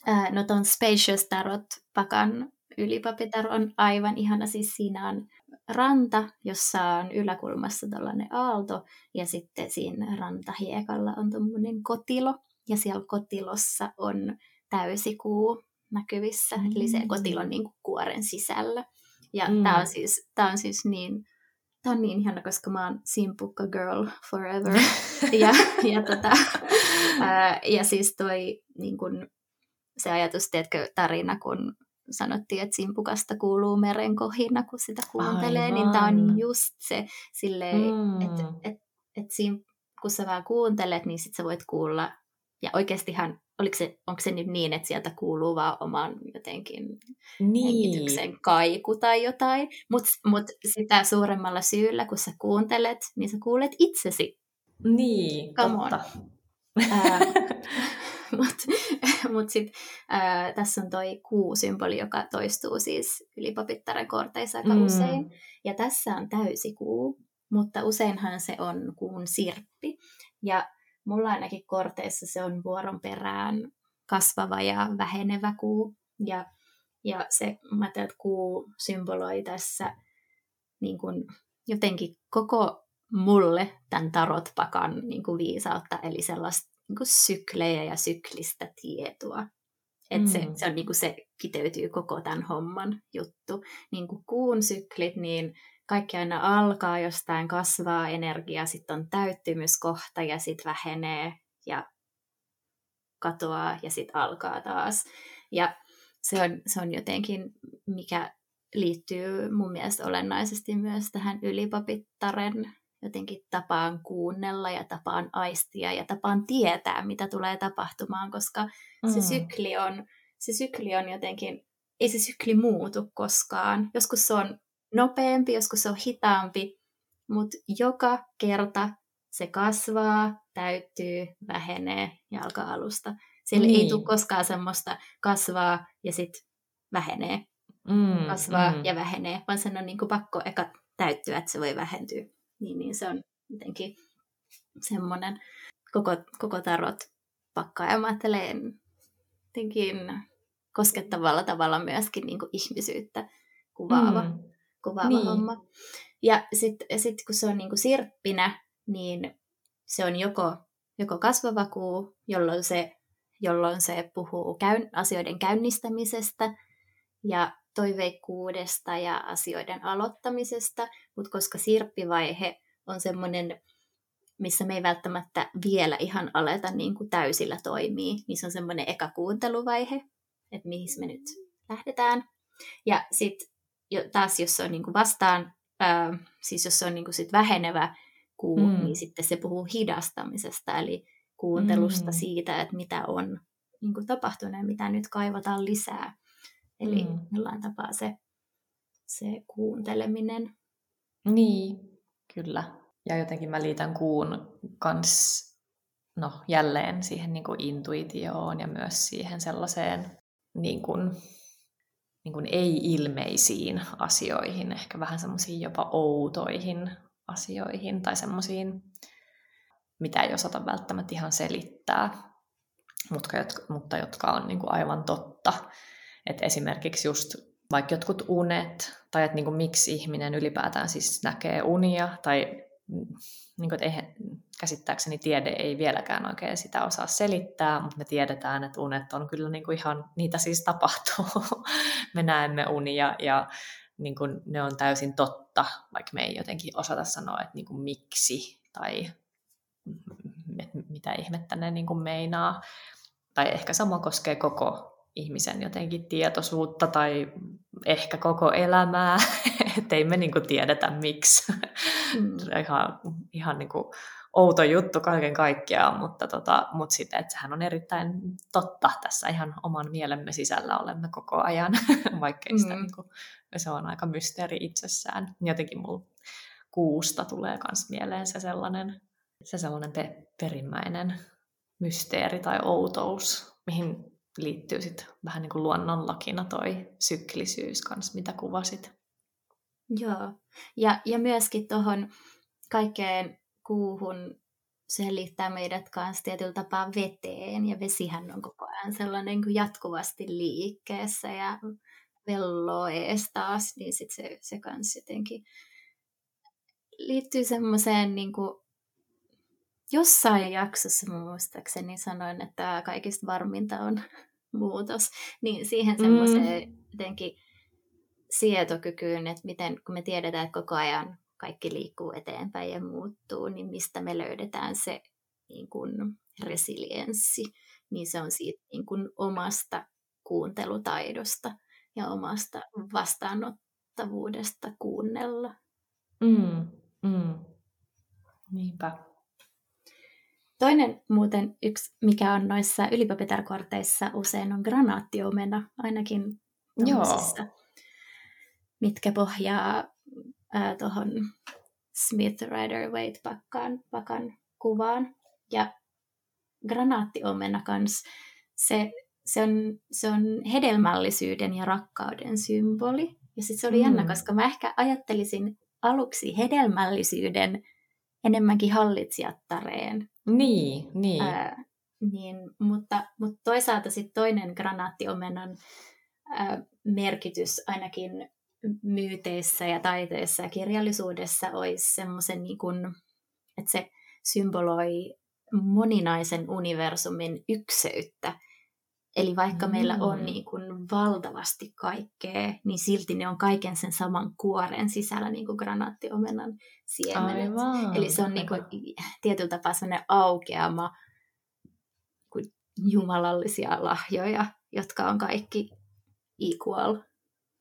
Ää, no ton Spacious Tarot-pakan ylipapitar on aivan ihana. Siis siinä on ranta, jossa on yläkulmassa tällainen aalto, ja sitten siinä rantahiekalla on tuommoinen kotilo, ja siellä kotilossa on täysikuu näkyvissä, mm. eli se mm. kotilo on niin kuin kuoren sisällä. Ja mm. tämä on, siis, tää on siis niin, tää on niin ihana, koska mä oon simpukka girl forever. ja, ja, tota, ää, ja siis toi niin kun, se ajatus, teetkö, tarina, kun sanottiin, että simpukasta kuuluu meren kohina, kun sitä kuuntelee, Aivan. niin tämä on just se, silleen, mm. että et, et siinä, kun sä vaan kuuntelet, niin sit sä voit kuulla, ja oikeastihan, oliko se, onko se nyt niin, että sieltä kuuluu vaan oman jotenkin niin. hengityksen kaiku tai jotain, mutta mut sitä suuremmalla syyllä, kun sä kuuntelet, niin sä kuulet itsesi. Niin, Come totta. Mutta mut sitten tässä on toi kuu-symboli, joka toistuu siis ylipapittaren korteissa aika mm. usein. Ja tässä on täysi kuu, mutta useinhan se on kuun sirppi. Ja mulla ainakin korteissa se on vuoron perään kasvava ja vähenevä kuu. Ja, ja se, mä että kuu symboloi tässä niin kun jotenkin koko mulle tämän tarotpakan niin kuin viisautta, eli sellaista niin kuin syklejä ja syklistä tietoa. Mm. se, se, on, niin kuin se kiteytyy koko tämän homman juttu. Niin kuin kuun syklit, niin kaikki aina alkaa jostain, kasvaa energia, sitten on täyttymyskohta ja sitten vähenee ja katoaa ja sitten alkaa taas. Ja se on, se on jotenkin, mikä liittyy mun mielestä olennaisesti myös tähän ylipapittaren jotenkin tapaan kuunnella ja tapaan aistia ja tapaan tietää, mitä tulee tapahtumaan, koska mm. se sykli on, se sykli on jotenkin, ei se sykli muutu koskaan. Joskus se on nopeampi, joskus se on hitaampi, mutta joka kerta se kasvaa, täyttyy, vähenee ja alkaa alusta. Siellä niin. ei tule koskaan semmoista kasvaa ja sitten vähenee. Mm, kasvaa mm. ja vähenee, vaan sen on niinku pakko eka täyttyä, että se voi vähentyä niin, niin se on jotenkin semmoinen koko, koko tarot pakka. Ja mä ajattelen jotenkin koskettavalla tavalla myöskin niin kuin ihmisyyttä kuvaava, mm. kuvaava niin. homma. Ja sitten sit, kun se on niin kuin sirppinä, niin se on joko, joko kasvava kuu, jolloin se, jolloin se puhuu käyn, asioiden käynnistämisestä, ja toiveikkuudesta ja asioiden aloittamisesta, mutta koska sirppivaihe on semmoinen, missä me ei välttämättä vielä ihan aleta niin kuin täysillä toimii, niin se on semmoinen eka kuunteluvaihe, että mihin me nyt lähdetään. Ja sitten taas, jos se on niin kuin vastaan, ää, siis jos se on niin kuin sit vähenevä kuu, mm. niin sitten se puhuu hidastamisesta, eli kuuntelusta mm. siitä, että mitä on niin kuin tapahtunut ja mitä nyt kaivataan lisää. Eli mm. jollain tapaa se, se kuunteleminen. Niin, kyllä. ja jotenkin mä liitän kuun kans no, jälleen siihen niin kuin intuitioon ja myös siihen sellaiseen niin kuin, niin kuin ei-ilmeisiin asioihin, ehkä vähän semmoisiin jopa outoihin asioihin tai semmoisiin, mitä ei osata välttämättä ihan selittää, mutta jotka, mutta jotka on niin kuin aivan totta. Et esimerkiksi just vaikka jotkut unet, tai että niin kuin miksi ihminen ylipäätään siis näkee unia, tai niin kuin, että eihän, käsittääkseni tiede ei vieläkään oikein sitä osaa selittää, mutta me tiedetään, että unet on kyllä niin kuin ihan, niitä siis tapahtuu. me näemme unia ja niin kuin ne on täysin totta, vaikka me ei jotenkin osata sanoa, että niin kuin miksi tai mitä ihmettä ne niin kuin meinaa. Tai ehkä sama koskee koko ihmisen jotenkin tietoisuutta tai ehkä koko elämää, ettei me niinku tiedetä miksi. Mm. ihan ihan niinku outo juttu kaiken kaikkiaan, mutta, tota, mutta sitten, että sehän on erittäin totta tässä ihan oman mielemme sisällä olemme koko ajan, vaikka sitä mm. niinku, se on aika mysteeri itsessään. Jotenkin mulla kuusta tulee myös mieleen se sellainen, se sellainen pe- perimmäinen mysteeri tai outous, mihin liittyy sitten vähän niin kuin luonnonlakina toi syklisyys kanssa, mitä kuvasit. Joo, ja, ja myöskin tuohon kaikkeen kuuhun, se liittää meidät kanssa tietyllä tapaa veteen, ja vesihän on koko ajan sellainen kuin jatkuvasti liikkeessä ja velloo ees taas, niin sitten se, se kanssa jotenkin liittyy semmoiseen niin kuin jossain jaksossa muistaakseni sanoin, että kaikista varminta on muutos, niin siihen semmoiseen mm. jotenkin sietokykyyn, että miten, kun me tiedetään, että koko ajan kaikki liikkuu eteenpäin ja muuttuu, niin mistä me löydetään se niin kuin resilienssi, niin se on siitä niin kuin omasta kuuntelutaidosta ja omasta vastaanottavuudesta kuunnella. Mm, mm. Niinpä. Toinen muuten yksi, mikä on noissa ylipapitarkorteissa usein on granaattiomena, ainakin mitkä pohjaa tuohon Smith Rider Waite pakkaan, pakan kuvaan. Ja granaattiomena kans, se, se, on, se on hedelmällisyyden ja rakkauden symboli. Ja sitten se oli mm. jännä, koska mä ehkä ajattelisin aluksi hedelmällisyyden enemmänkin hallitsijattareen. Niin, niin. Ää, niin mutta, mutta toisaalta sitten toinen granaattiomenan ää, merkitys ainakin myyteissä ja taiteessa ja kirjallisuudessa olisi semmoisen, niin että se symboloi moninaisen universumin ykseyttä. Eli vaikka mm. meillä on mm. niin kuin valtavasti kaikkea, niin silti ne on kaiken sen saman kuoren sisällä, niin kuin granaattiomenan siemenet. Aivan. Eli se on niin kuin tietyllä tapaa sellainen aukeama kuin jumalallisia lahjoja, jotka on kaikki equal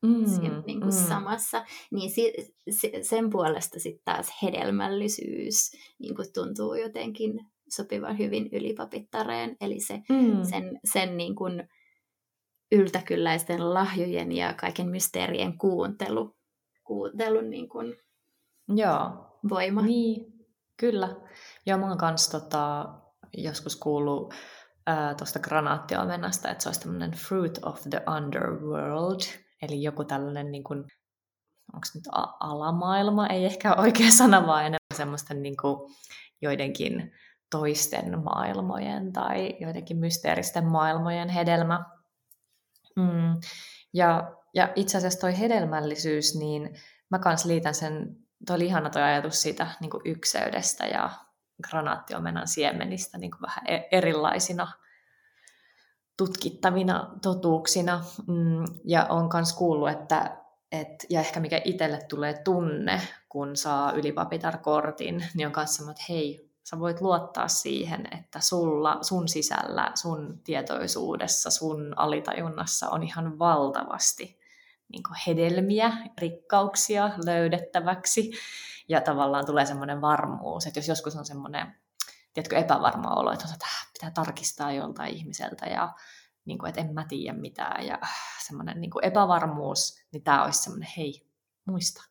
mm, siinä niin kuin mm. samassa. Niin si, se, sen puolesta sitten taas hedelmällisyys niin kuin tuntuu jotenkin sopivan hyvin ylipapittareen. Eli se, mm. sen, sen niin kuin yltäkylläisten lahjojen ja kaiken mysteerien kuuntelu, kuuntelun niin kuin Joo. voima. Niin, kyllä. Joo, mä oon kanssa tota, joskus kuullut tuosta granaattiomenasta, että se olisi tämmöinen fruit of the underworld, eli joku tällainen niin kuin, onko nyt alamaailma, ei ehkä oikea sana, vaan enemmän semmoisten niin kuin, joidenkin toisten maailmojen tai joidenkin mysteeristen maailmojen hedelmä. Mm. Ja, ja itse asiassa toi hedelmällisyys, niin mä kans liitän sen, toi oli ihana toi ajatus siitä niin ykseydestä ja granaattiomenan siemenistä niin vähän e-, erilaisina tutkittavina totuuksina. Mm, ja on myös kuullut, että et, ja ehkä mikä itselle tulee tunne, kun saa ylipapitar-kortin, niin on myös että hei, sä voit luottaa siihen, että sulla, sun sisällä, sun tietoisuudessa, sun alitajunnassa on ihan valtavasti niin hedelmiä, rikkauksia löydettäväksi. Ja tavallaan tulee semmoinen varmuus, että jos joskus on semmoinen tiedätkö, epävarma olo, että, että pitää tarkistaa joltain ihmiseltä ja niin kuin, että en mä tiedä mitään ja semmoinen niin epävarmuus, niin tämä olisi semmoinen, hei, muista,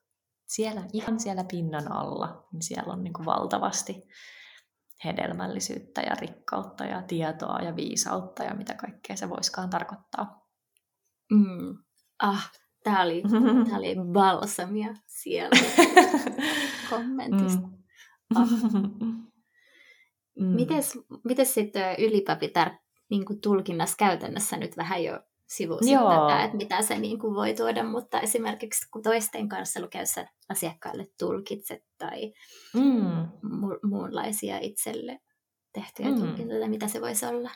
siellä, ihan siellä pinnan alla, niin siellä on niin kuin valtavasti hedelmällisyyttä ja rikkautta ja tietoa ja viisautta ja mitä kaikkea se voiskaan tarkoittaa. Mm. Ah, tämä oli, tää oli balsamia siellä kommentista. Mm. Ah. Mm. Mites, mites sitten ylipapitar niin tulkinnassa käytännössä nyt vähän jo sivusi tätä, että mitä se niin kuin voi tuoda, mutta esimerkiksi kun toisten kanssa lukeessa asiakkaille tulkitset tai mm. mu- muunlaisia itselle tehtyjä mm. tulkintoja, mitä se voisi olla?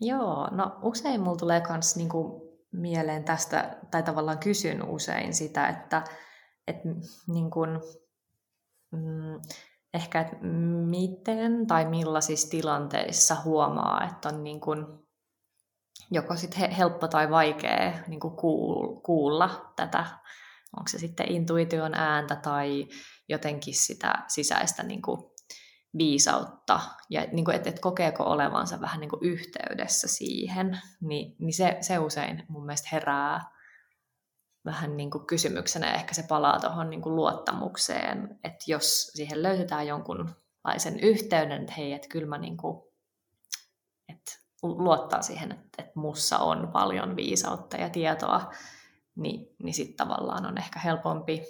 Joo, no usein mulla tulee myös niinku mieleen tästä, tai tavallaan kysyn usein sitä, että et, niin kuin, mm, ehkä, että miten tai millaisissa tilanteissa huomaa, että on niin kuin, joko sit helppo tai vaikea niin kuin kuulla tätä, onko se sitten intuition ääntä tai jotenkin sitä sisäistä niin kuin viisautta, ja niin kuin, että, että kokeeko olevansa vähän niin kuin yhteydessä siihen, niin, niin se, se usein mun mielestä herää vähän niin kuin kysymyksenä, ehkä se palaa tuohon niin luottamukseen, että jos siihen löytetään jonkunlaisen yhteyden, että hei, että kyllä mä niin kuin, että luottaa siihen, että, että mussa on paljon viisautta ja tietoa, niin, niin sitten tavallaan on ehkä helpompi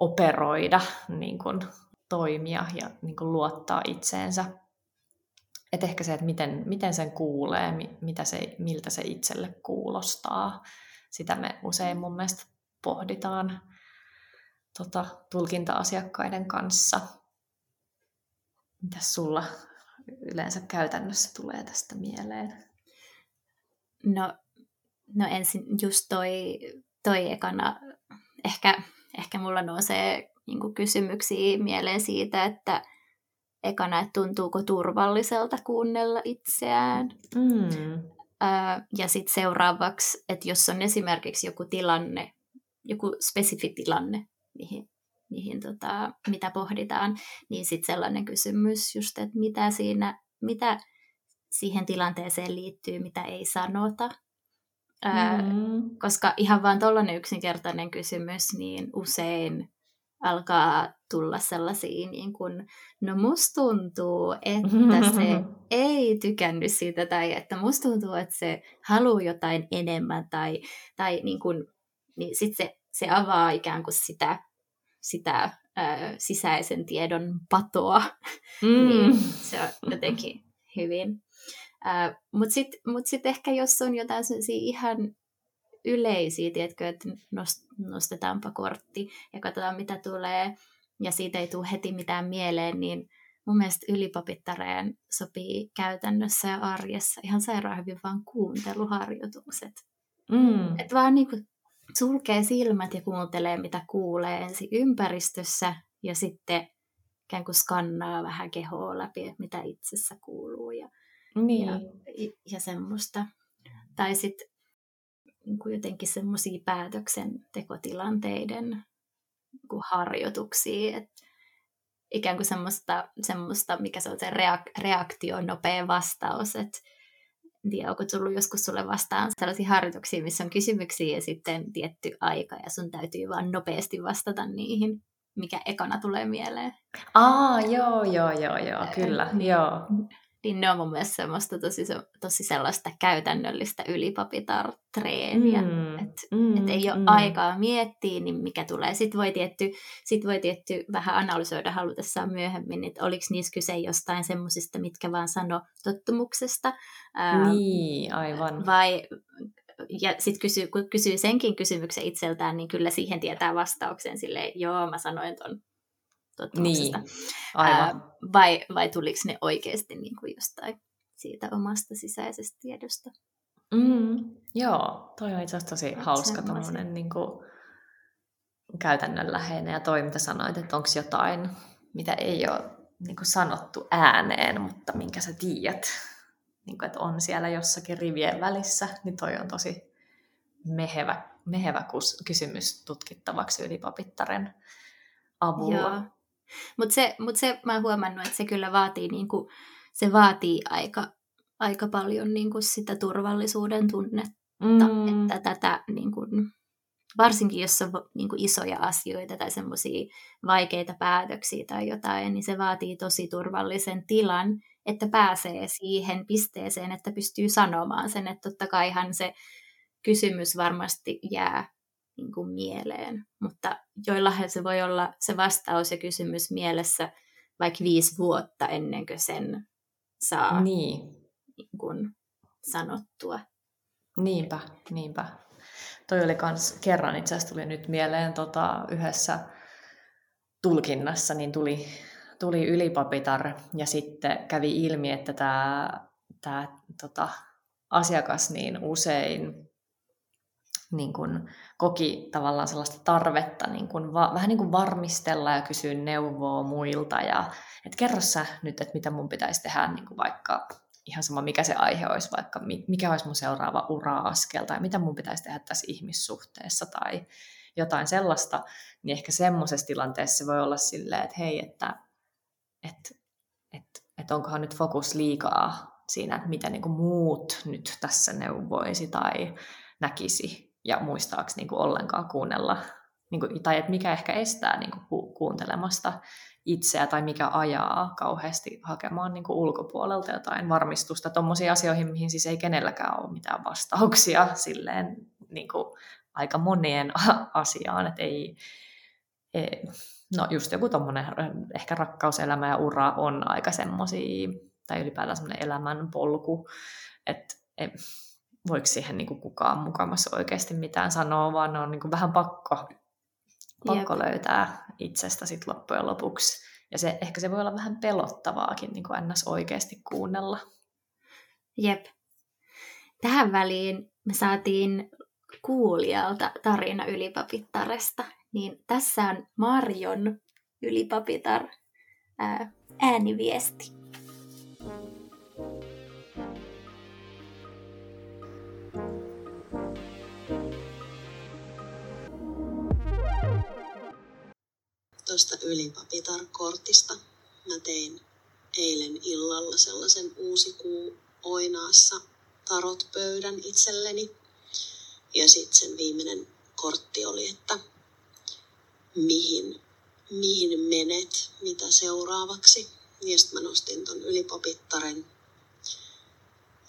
operoida, niin kuin toimia ja niin kuin luottaa itseensä. Et ehkä se, että miten, miten sen kuulee, mitä se, miltä se itselle kuulostaa, sitä me usein mun mielestä pohditaan tota, tulkinta-asiakkaiden kanssa. Mitäs sulla yleensä käytännössä tulee tästä mieleen? No, no ensin just toi, toi ekana, ehkä, ehkä mulla nousee niin kysymyksiä mieleen siitä, että ekana, että tuntuuko turvalliselta kuunnella itseään. Mm. ja sitten seuraavaksi, että jos on esimerkiksi joku tilanne, joku spesifi tilanne, mihin mihin tota, mitä pohditaan, niin sitten sellainen kysymys just, että mitä siinä, mitä siihen tilanteeseen liittyy, mitä ei sanota. Mm-hmm. koska ihan vaan tuollainen yksinkertainen kysymys, niin usein alkaa tulla sellaisia, niin kuin, no musta tuntuu, että se ei tykännyt siitä, tai että musta tuntuu, että se haluaa jotain enemmän, tai, tai niin kuin, niin sitten se, se avaa ikään kuin sitä sitä ää, sisäisen tiedon patoa, mm. niin se on jotenkin hyvin. Mutta sitten mut sit ehkä jos on jotain ihan yleisiä, tiedätkö, että nostetaanpa kortti ja katsotaan mitä tulee, ja siitä ei tule heti mitään mieleen, niin mun mielestä ylipapittareen sopii käytännössä ja arjessa ihan sairaan hyvin vaan kuunteluharjoitukset. Mm. Että vaan niinku sulkee silmät ja kuuntelee, mitä kuulee ensin ympäristössä ja sitten ikään kuin skannaa vähän kehoa läpi, että mitä itsessä kuuluu ja, niin. ja, ja semmoista. Tai sitten niin jotenkin semmoisia päätöksentekotilanteiden niin harjoituksia, että ikään kuin semmoista, semmoista, mikä se on se reak- reaktio, nopea vastaus, että en tiedä, onko tullut joskus sulle vastaan sellaisia harjoituksia, missä on kysymyksiä ja sitten tietty aika ja sun täytyy vaan nopeasti vastata niihin, mikä ekana tulee mieleen. Aa, joo, joo, joo, joo, kyllä, niin, joo. Niin ne on mun mielestä semmoista tosi, tosi sellaista käytännöllistä ylipapitar-treeniä, mm, että mm, et ei ole mm. aikaa miettiä, niin mikä tulee. Sitten voi tietty, sit voi tietty vähän analysoida halutessaan myöhemmin, että oliko niissä kyse jostain semmoisista, mitkä vaan sano tottumuksesta. Niin, aivan. Vai ja sitten kysyy, kun kysyy senkin kysymyksen itseltään, niin kyllä siihen tietää vastauksen silleen, joo, mä sanoin ton tottumuksesta. Niin, aivan. Ää, vai, vai tuliko ne oikeasti niin kuin jostain siitä omasta sisäisestä tiedosta? Mm, joo, toi on itse asiassa tosi Et hauska tommonen, niin kuin, käytännönläheinen ja toi, mitä sanoit, että onko jotain, mitä ei ole niin kuin sanottu ääneen, mutta minkä sä tiedät, niin kuin, että on siellä jossakin rivien välissä, niin toi on tosi mehevä, mehevä kysymys tutkittavaksi ylipapittaren avulla. Joo. Mutta se, mut se mä oon huomannut, että se kyllä vaatii, niinku, se vaatii aika, aika paljon niinku sitä turvallisuuden tunnetta, mm. että tätä niinku, varsinkin jos on niin kuin isoja asioita tai semmoisia vaikeita päätöksiä tai jotain, niin se vaatii tosi turvallisen tilan, että pääsee siihen pisteeseen, että pystyy sanomaan sen, että totta kaihan se kysymys varmasti jää niin kuin mieleen, mutta joillahan se voi olla se vastaus ja kysymys mielessä vaikka viisi vuotta ennen kuin sen saa niin. Niin kuin sanottua. Niinpä, niinpä. Toi oli kans kerran itse asiassa tuli nyt mieleen tota, yhdessä tulkinnassa, niin tuli, tuli ylipapitar ja sitten kävi ilmi, että tämä tää, tota, asiakas niin usein niin kun, koki tavallaan sellaista tarvetta niin kun, va, vähän niin kuin varmistella ja kysyä neuvoa muilta. Ja, että kerro sä nyt, että mitä mun pitäisi tehdä niin kuin vaikka ihan sama mikä se aihe olisi, vaikka mikä olisi mun seuraava ura-askel tai mitä mun pitäisi tehdä tässä ihmissuhteessa tai jotain sellaista, niin ehkä semmoisessa tilanteessa se voi olla silleen, että hei, että, että, että, että onkohan nyt fokus liikaa siinä, että mitä niin kuin muut nyt tässä neuvoisi tai näkisi ja muistaako niin kuin ollenkaan kuunnella, niin kuin, tai että mikä ehkä estää niin kuin ku, kuuntelemasta itseä tai mikä ajaa kauheasti hakemaan niin kuin ulkopuolelta jotain varmistusta tuommoisiin asioihin, mihin siis ei kenelläkään ole mitään vastauksia silleen niin kuin aika moneen asiaan, että ei, ei no just joku tuommoinen ehkä rakkauselämä ja ura on aika semmoisia, tai ylipäätään semmoinen elämän polku, että voiko siihen niin kuin kukaan mukamassa oikeasti mitään sanoa, vaan ne on niin kuin vähän pakko, pakko löytää itsestä sit loppujen lopuksi. Ja se, ehkä se voi olla vähän pelottavaakin niin kuin ns. oikeasti kuunnella. Jep. Tähän väliin me saatiin kuulijalta tarina ylipapittaresta, niin tässä on Marjon ylipapitar ää, ääniviesti. Tuosta ylipapitar-kortista. Mä tein eilen illalla sellaisen uusi kuu oinaassa tarot-pöydän itselleni. Ja sitten sen viimeinen kortti oli, että mihin, mihin menet, mitä seuraavaksi. Ja sitten mä nostin ton ylipapittaren.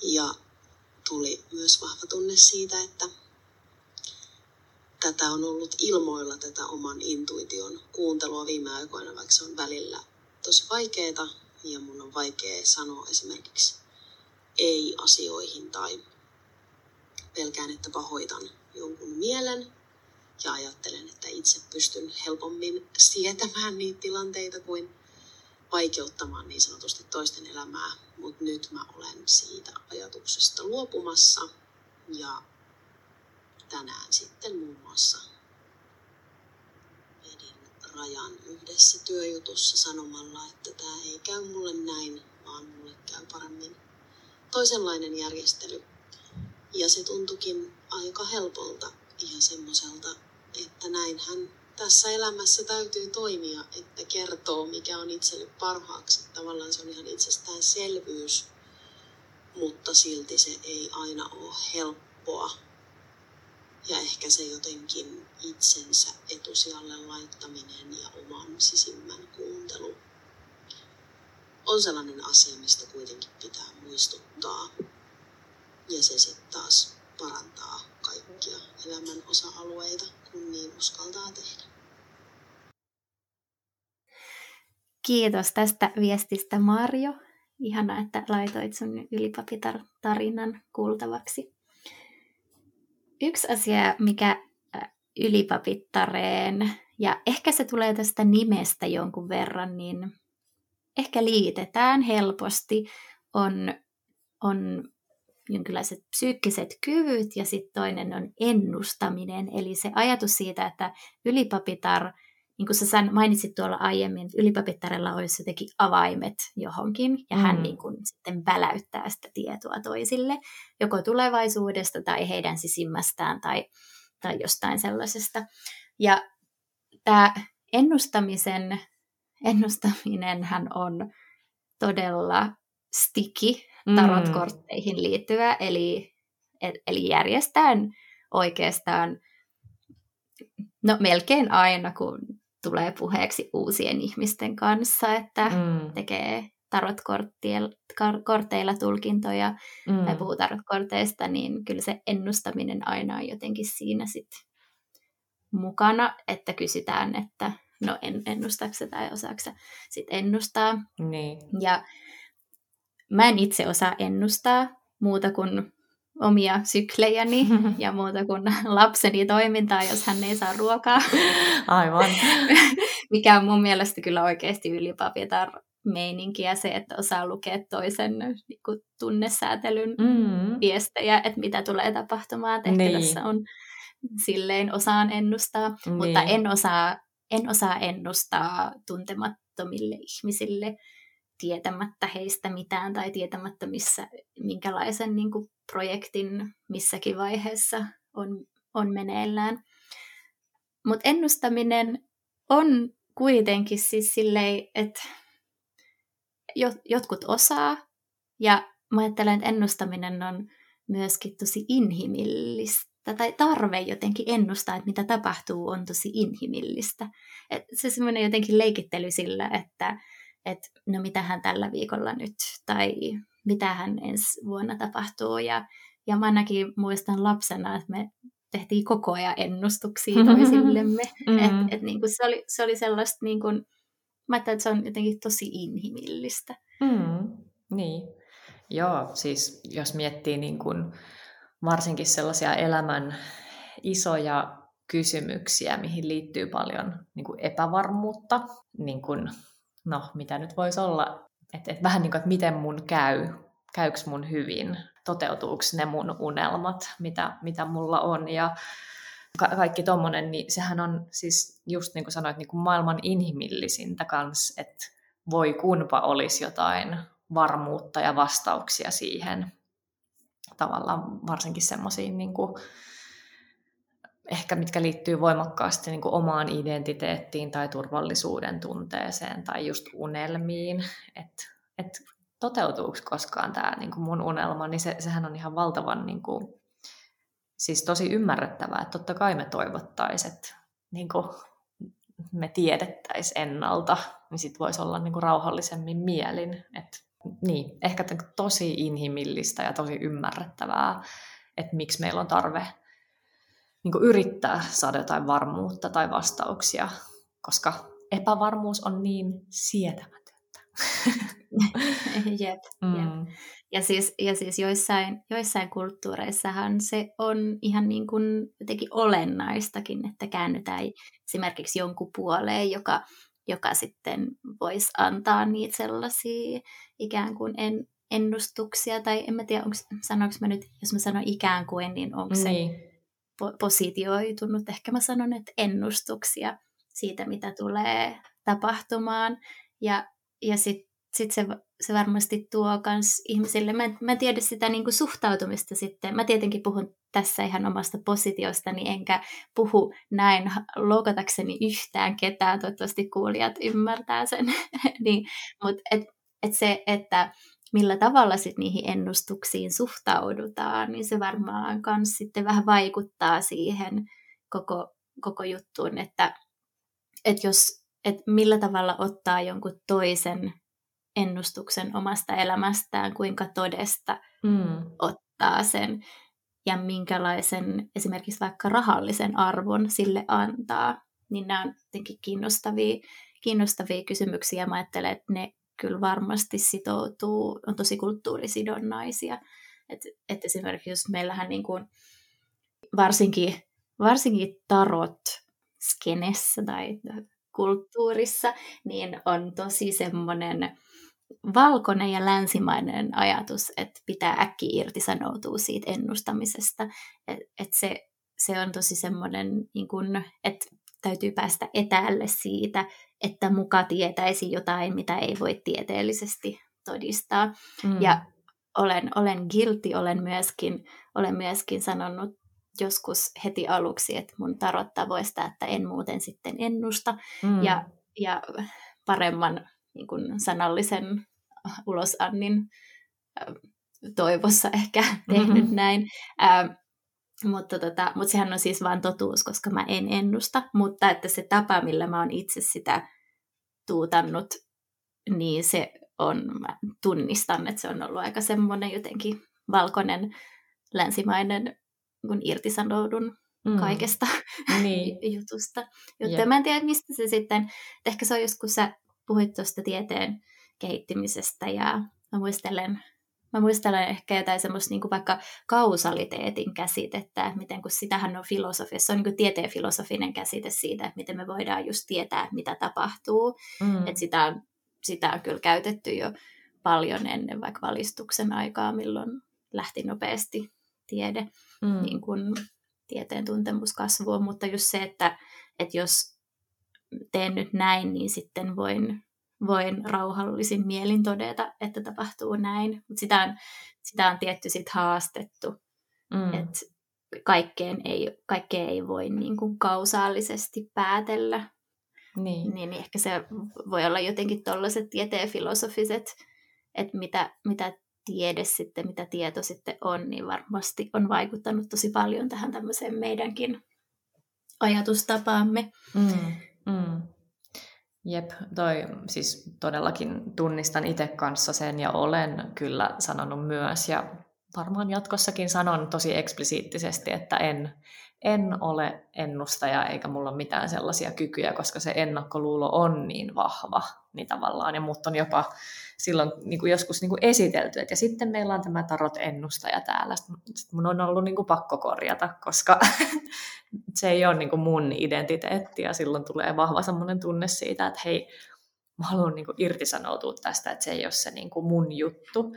Ja tuli myös vahva tunne siitä, että tätä on ollut ilmoilla tätä oman intuition kuuntelua viime aikoina, vaikka se on välillä tosi vaikeaa ja mun on vaikea sanoa esimerkiksi ei asioihin tai pelkään, että pahoitan jonkun mielen ja ajattelen, että itse pystyn helpommin sietämään niitä tilanteita kuin vaikeuttamaan niin sanotusti toisten elämää, mutta nyt mä olen siitä ajatuksesta luopumassa ja tänään sitten muun muassa vedin rajan yhdessä työjutussa sanomalla, että tämä ei käy mulle näin, vaan mulle käy paremmin toisenlainen järjestely. Ja se tuntukin aika helpolta ja semmoiselta, että näinhän tässä elämässä täytyy toimia, että kertoo mikä on itselle parhaaksi. Tavallaan se on ihan itsestäänselvyys, mutta silti se ei aina ole helppoa ja ehkä se jotenkin itsensä etusijalle laittaminen ja oman sisimmän kuuntelu on sellainen asia, mistä kuitenkin pitää muistuttaa. Ja se sitten taas parantaa kaikkia elämän osa-alueita, kun niin uskaltaa tehdä. Kiitos tästä viestistä Marjo. Ihana, että laitoit sun ylipapitar-tarinan kuultavaksi. Yksi asia, mikä ylipapittareen, ja ehkä se tulee tästä nimestä jonkun verran, niin ehkä liitetään helposti, on, on jonkinlaiset psyykkiset kyvyt ja sitten toinen on ennustaminen. Eli se ajatus siitä, että ylipapitar – niin kuin sä mainitsit tuolla aiemmin, että ylipapittarella olisi jotenkin avaimet johonkin, ja mm. hän niin kuin sitten väläyttää sitä tietoa toisille, joko tulevaisuudesta tai heidän sisimmästään tai, tai jostain sellaisesta. Ja tämä ennustamisen, ennustaminenhan on todella sticky mm. tarotkortteihin liittyvä, eli, eli järjestään oikeastaan no melkein aina, kun tulee puheeksi uusien ihmisten kanssa, että mm. tekee tarotkorteilla tulkintoja mm. tai puhuu tarotkorteista, niin kyllä se ennustaminen aina on jotenkin siinä sit mukana, että kysytään, että no en, ennustaako tai osaako sit ennustaa. Niin. Ja mä en itse osaa ennustaa muuta kuin omia syklejäni ja muuta kuin lapseni toimintaa, jos hän ei saa ruokaa. Aivan. Mikä on mun mielestä kyllä oikeasti ylipapitar meininkiä se, että osaa lukea toisen niin kuin, tunnesäätelyn mm. viestejä, että mitä tulee tapahtumaan tehtävässä niin. on. Silleen osaan ennustaa, niin. mutta en osaa, en osaa ennustaa tuntemattomille ihmisille tietämättä heistä mitään tai tietämättä missä, minkälaisen niin kuin, projektin missäkin vaiheessa on, on meneillään. Mutta ennustaminen on kuitenkin siis silleen, että jotkut osaa, ja mä ajattelen, että ennustaminen on myöskin tosi inhimillistä, tai tarve jotenkin ennustaa, että mitä tapahtuu, on tosi inhimillistä. Et se semmoinen jotenkin leikittely sillä, että et, no mitähän tällä viikolla nyt, tai mitähän ensi vuonna tapahtuu, ja, ja mä ainakin muistan lapsena, että me tehtiin koko ajan ennustuksia toisillemme. mm-hmm. et, et niin kuin se, oli, se oli sellaista niin kuin, Mä että se on jotenkin tosi inhimillistä. Mm, niin. Joo, siis jos miettii niin kuin varsinkin sellaisia elämän isoja kysymyksiä, mihin liittyy paljon niin kuin epävarmuutta, niin kuin, no mitä nyt voisi olla, että, että vähän niin kuin, että miten mun käy, käykö mun hyvin, toteutuuko ne mun unelmat, mitä, mitä mulla on, ja ka- kaikki tommonen, niin sehän on siis just niin kuin sanoit, niin kuin maailman inhimillisintä kanssa, että voi kunpa olisi jotain varmuutta ja vastauksia siihen tavallaan varsinkin semmoisiin niin kuin, ehkä mitkä liittyy voimakkaasti niin kuin omaan identiteettiin tai turvallisuuden tunteeseen tai just unelmiin, että et toteutuuko koskaan tämä niin mun unelma, niin se, sehän on ihan valtavan niin kuin, siis tosi ymmärrettävää, että totta kai me toivottaisiin, että niin kuin me tiedettäisiin ennalta, niin sitten voisi olla niin kuin rauhallisemmin mielin. Et, niin, ehkä tosi inhimillistä ja tosi ymmärrettävää, että miksi meillä on tarve niin yrittää saada jotain varmuutta tai vastauksia, koska epävarmuus on niin sietämätöntä. jep, mm. jep. Ja siis, ja siis joissain, joissain kulttuureissahan se on ihan niin kuin jotenkin olennaistakin, että käännytään esimerkiksi jonkun puoleen, joka, joka sitten voisi antaa niitä sellaisia ikään kuin en, ennustuksia, tai en mä tiedä, onko, sanoinko mä nyt, jos mä sanon ikään kuin, niin onko se niin. po- positioitunut, ehkä mä sanon, että ennustuksia siitä, mitä tulee tapahtumaan, ja, ja sitten sit se se varmasti tuo myös ihmisille, mä, mä en tiedä sitä niin kuin suhtautumista sitten, mä tietenkin puhun tässä ihan omasta positiostani, enkä puhu näin loukatakseni yhtään ketään, toivottavasti kuulijat ymmärtää sen, niin, mutta et, et se, että millä tavalla sitten niihin ennustuksiin suhtaudutaan, niin se varmaan myös sitten vähän vaikuttaa siihen koko, koko juttuun, että, että jos, että millä tavalla ottaa jonkun toisen ennustuksen omasta elämästään, kuinka todesta mm. ottaa sen ja minkälaisen esimerkiksi vaikka rahallisen arvon sille antaa. Niin nämä on jotenkin kiinnostavia, kiinnostavia kysymyksiä. Mä ajattelen, että ne kyllä varmasti sitoutuu, on tosi kulttuurisidonnaisia. Et, et esimerkiksi jos meillähän niin kuin, varsinkin, varsinkin tarot skenessä tai kulttuurissa, niin on tosi semmoinen valkoinen ja länsimainen ajatus, että pitää äkki irtisanoutua siitä ennustamisesta. Että et se, se on tosi semmoinen, niin että täytyy päästä etäälle siitä, että muka tietäisi jotain, mitä ei voi tieteellisesti todistaa. Mm. Ja olen, olen guilty, olen myöskin, olen myöskin sanonut joskus heti aluksi, että mun tarot tavoista, että en muuten sitten ennusta. Mm. Ja, ja paremman niin kuin sanallisen ulosannin toivossa ehkä tehnyt mm-hmm. näin. Ää, Mutta, tota, mutta sehän on siis vain totuus, koska mä en ennusta. Mutta että se tapa, millä mä oon itse sitä tuutannut, niin se on, mä tunnistan, että se on ollut aika semmoinen jotenkin valkoinen länsimainen kun irtisanoudun mm. kaikesta niin. jutusta. Jotta yeah. mä en tiedä, mistä se sitten, ehkä se on just kun sä puhuit tuosta tieteen kehittymisestä ja mä muistelen, mä muistelen ehkä jotain semmoista niin kuin vaikka kausaliteetin käsitettä, miten kun sitähän on filosofia, se on niin tieteen filosofinen käsite siitä, että miten me voidaan just tietää, mitä tapahtuu. Mm. Että sitä on, sitä on kyllä käytetty jo paljon ennen vaikka valistuksen aikaa, milloin lähti nopeasti tiede, mm. niin kuin tieteen tuntemus kasvua, mutta just se, että, että jos teen nyt näin, niin sitten voin, voin rauhallisin mielin todeta, että tapahtuu näin. Mutta sitä on, sitä on tietty sit haastettu, mm. että kaikkeen ei, kaikkeen ei voi niin kuin kausaalisesti päätellä. Niin. niin ehkä se voi olla jotenkin tuollaiset tieteen filosofiset, että mitä, mitä tiede sitten, mitä tieto sitten on, niin varmasti on vaikuttanut tosi paljon tähän tämmöiseen meidänkin ajatustapaamme. Mm, mm. Jep, toi siis todellakin tunnistan itse kanssa sen ja olen kyllä sanonut myös ja varmaan jatkossakin sanon tosi eksplisiittisesti, että en, en ole ennustaja eikä mulla ole mitään sellaisia kykyjä, koska se ennakkoluulo on niin vahva niin tavallaan ja mut on jopa silloin niin kuin joskus niin kuin esitelty. Et ja sitten meillä on tämä tarot-ennustaja täällä. Sitten mun on ollut niin kuin pakko korjata, koska se ei ole niin kuin mun identiteetti ja silloin tulee vahva semmoinen tunne siitä, että hei, mä haluan niin kuin irtisanoutua tästä, että se ei ole se niin kuin mun juttu.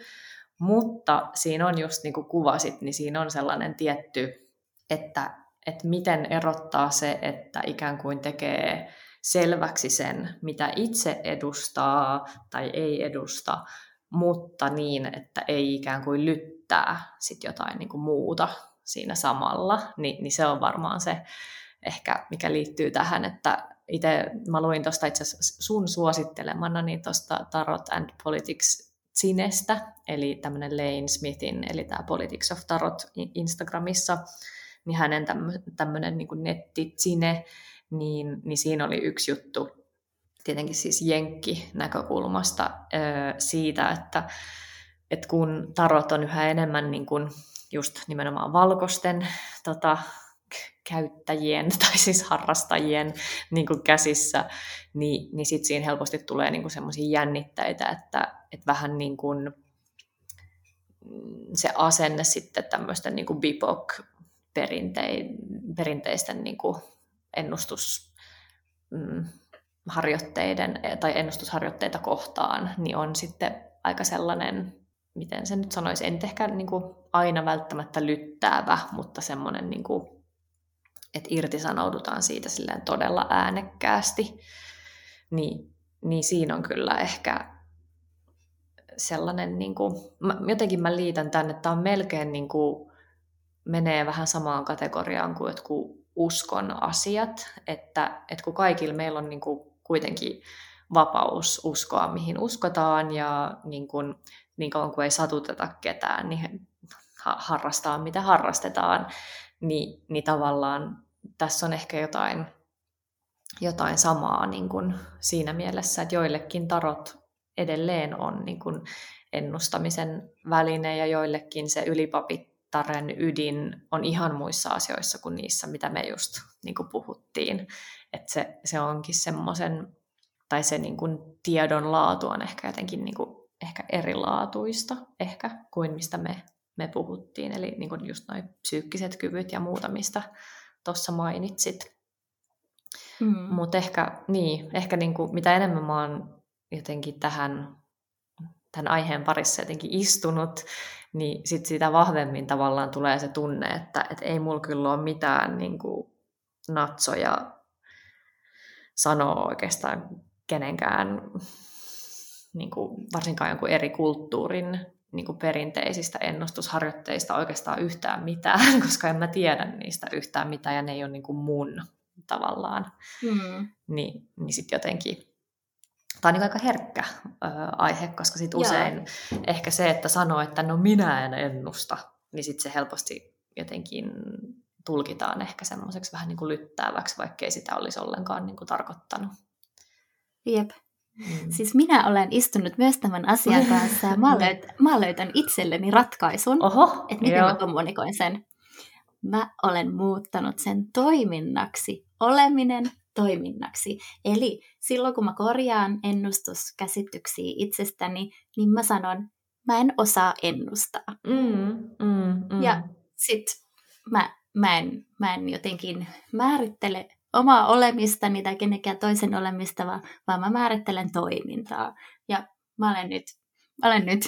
Mutta siinä on just niin kuin kuvasit, niin siinä on sellainen tietty, että, että miten erottaa se, että ikään kuin tekee selväksi sen, mitä itse edustaa tai ei edusta, mutta niin, että ei ikään kuin lyttää sit jotain niin kuin muuta siinä samalla, Ni, niin se on varmaan se ehkä, mikä liittyy tähän, että itse mä luin tuosta itse sun suosittelemana niin tuosta Tarot and Politics Sinestä, eli tämmöinen Lane Smithin, eli tämä Politics of Tarot Instagramissa, niin hänen tämmöinen niin netti Sine, niin, niin siinä oli yksi juttu, tietenkin siis jenkki-näkökulmasta siitä, että, että kun tarot on yhä enemmän niin kuin just nimenomaan valkoisten tota, käyttäjien tai siis harrastajien niin kuin käsissä, niin, niin sitten siinä helposti tulee niin semmoisia jännitteitä, että, että vähän niin kuin se asenne sitten tämmöisten niin kuin BIPOC perinteisten niin kuin ennustusharjoitteiden mm, tai ennustusharjoitteita kohtaan, niin on sitten aika sellainen, miten se nyt sanoisi, en ehkä niin kuin aina välttämättä lyttäävä, mutta semmoinen, niin kuin, että irtisanoudutaan siitä silleen todella äänekkäästi, niin, niin siinä on kyllä ehkä sellainen, niin kuin, mä, jotenkin mä liitän tänne, että tämä on melkein niin kuin, menee vähän samaan kategoriaan kuin jotkut uskon asiat, että, että kun kaikilla meillä on niin kuin kuitenkin vapaus uskoa, mihin uskotaan, ja niin, kuin, niin kauan kuin ei satuteta ketään, niin harrastaa mitä harrastetaan, niin, niin tavallaan tässä on ehkä jotain, jotain samaa niin kuin siinä mielessä, että joillekin tarot edelleen on niin kuin ennustamisen väline ja joillekin se ylipapit Taren ydin on ihan muissa asioissa kuin niissä, mitä me just niin kuin puhuttiin. Että se, se onkin semmoisen, tai se niin kuin tiedon laatu on ehkä jotenkin niin kuin, ehkä erilaatuista ehkä kuin mistä me, me puhuttiin. Eli niin kuin just noin psyykkiset kyvyt ja muuta, mistä tuossa mainitsit. Mm. Mutta ehkä, niin, ehkä niin kuin, mitä enemmän mä oon jotenkin tähän, tämän aiheen parissa jotenkin istunut, niin sit sitä vahvemmin tavallaan tulee se tunne, että et ei mulla kyllä ole mitään niin kuin, natsoja sanoa oikeastaan kenenkään, niin kuin, varsinkaan jonkun eri kulttuurin niin kuin perinteisistä ennustusharjoitteista oikeastaan yhtään mitään, koska en mä tiedä niistä yhtään mitään ja ne ei ole niin kuin mun tavallaan. Mm. Niin, niin sitten jotenkin tämä on niin aika herkkä ö, aihe, koska sit usein Joo. ehkä se, että sanoo, että no minä en ennusta, niin sitten se helposti jotenkin tulkitaan ehkä semmoiseksi vähän niin kuin lyttääväksi, vaikkei sitä olisi ollenkaan niin kuin tarkoittanut. Jep. Mm. Siis minä olen istunut myös tämän asian kanssa ja mä, löyt, mä löytän itselleni ratkaisun, Oho, että miten joo. mä kommunikoin sen. Mä olen muuttanut sen toiminnaksi, oleminen toiminnaksi. Eli silloin kun mä korjaan ennustuskäsityksiä itsestäni, niin mä sanon, mä en osaa ennustaa. Mm, mm, mm. Ja sit mä, mä, en, mä en jotenkin määrittele omaa olemistani tai kenenkään toisen olemista, vaan, vaan mä määrittelen toimintaa. Ja mä olen nyt, mä olen nyt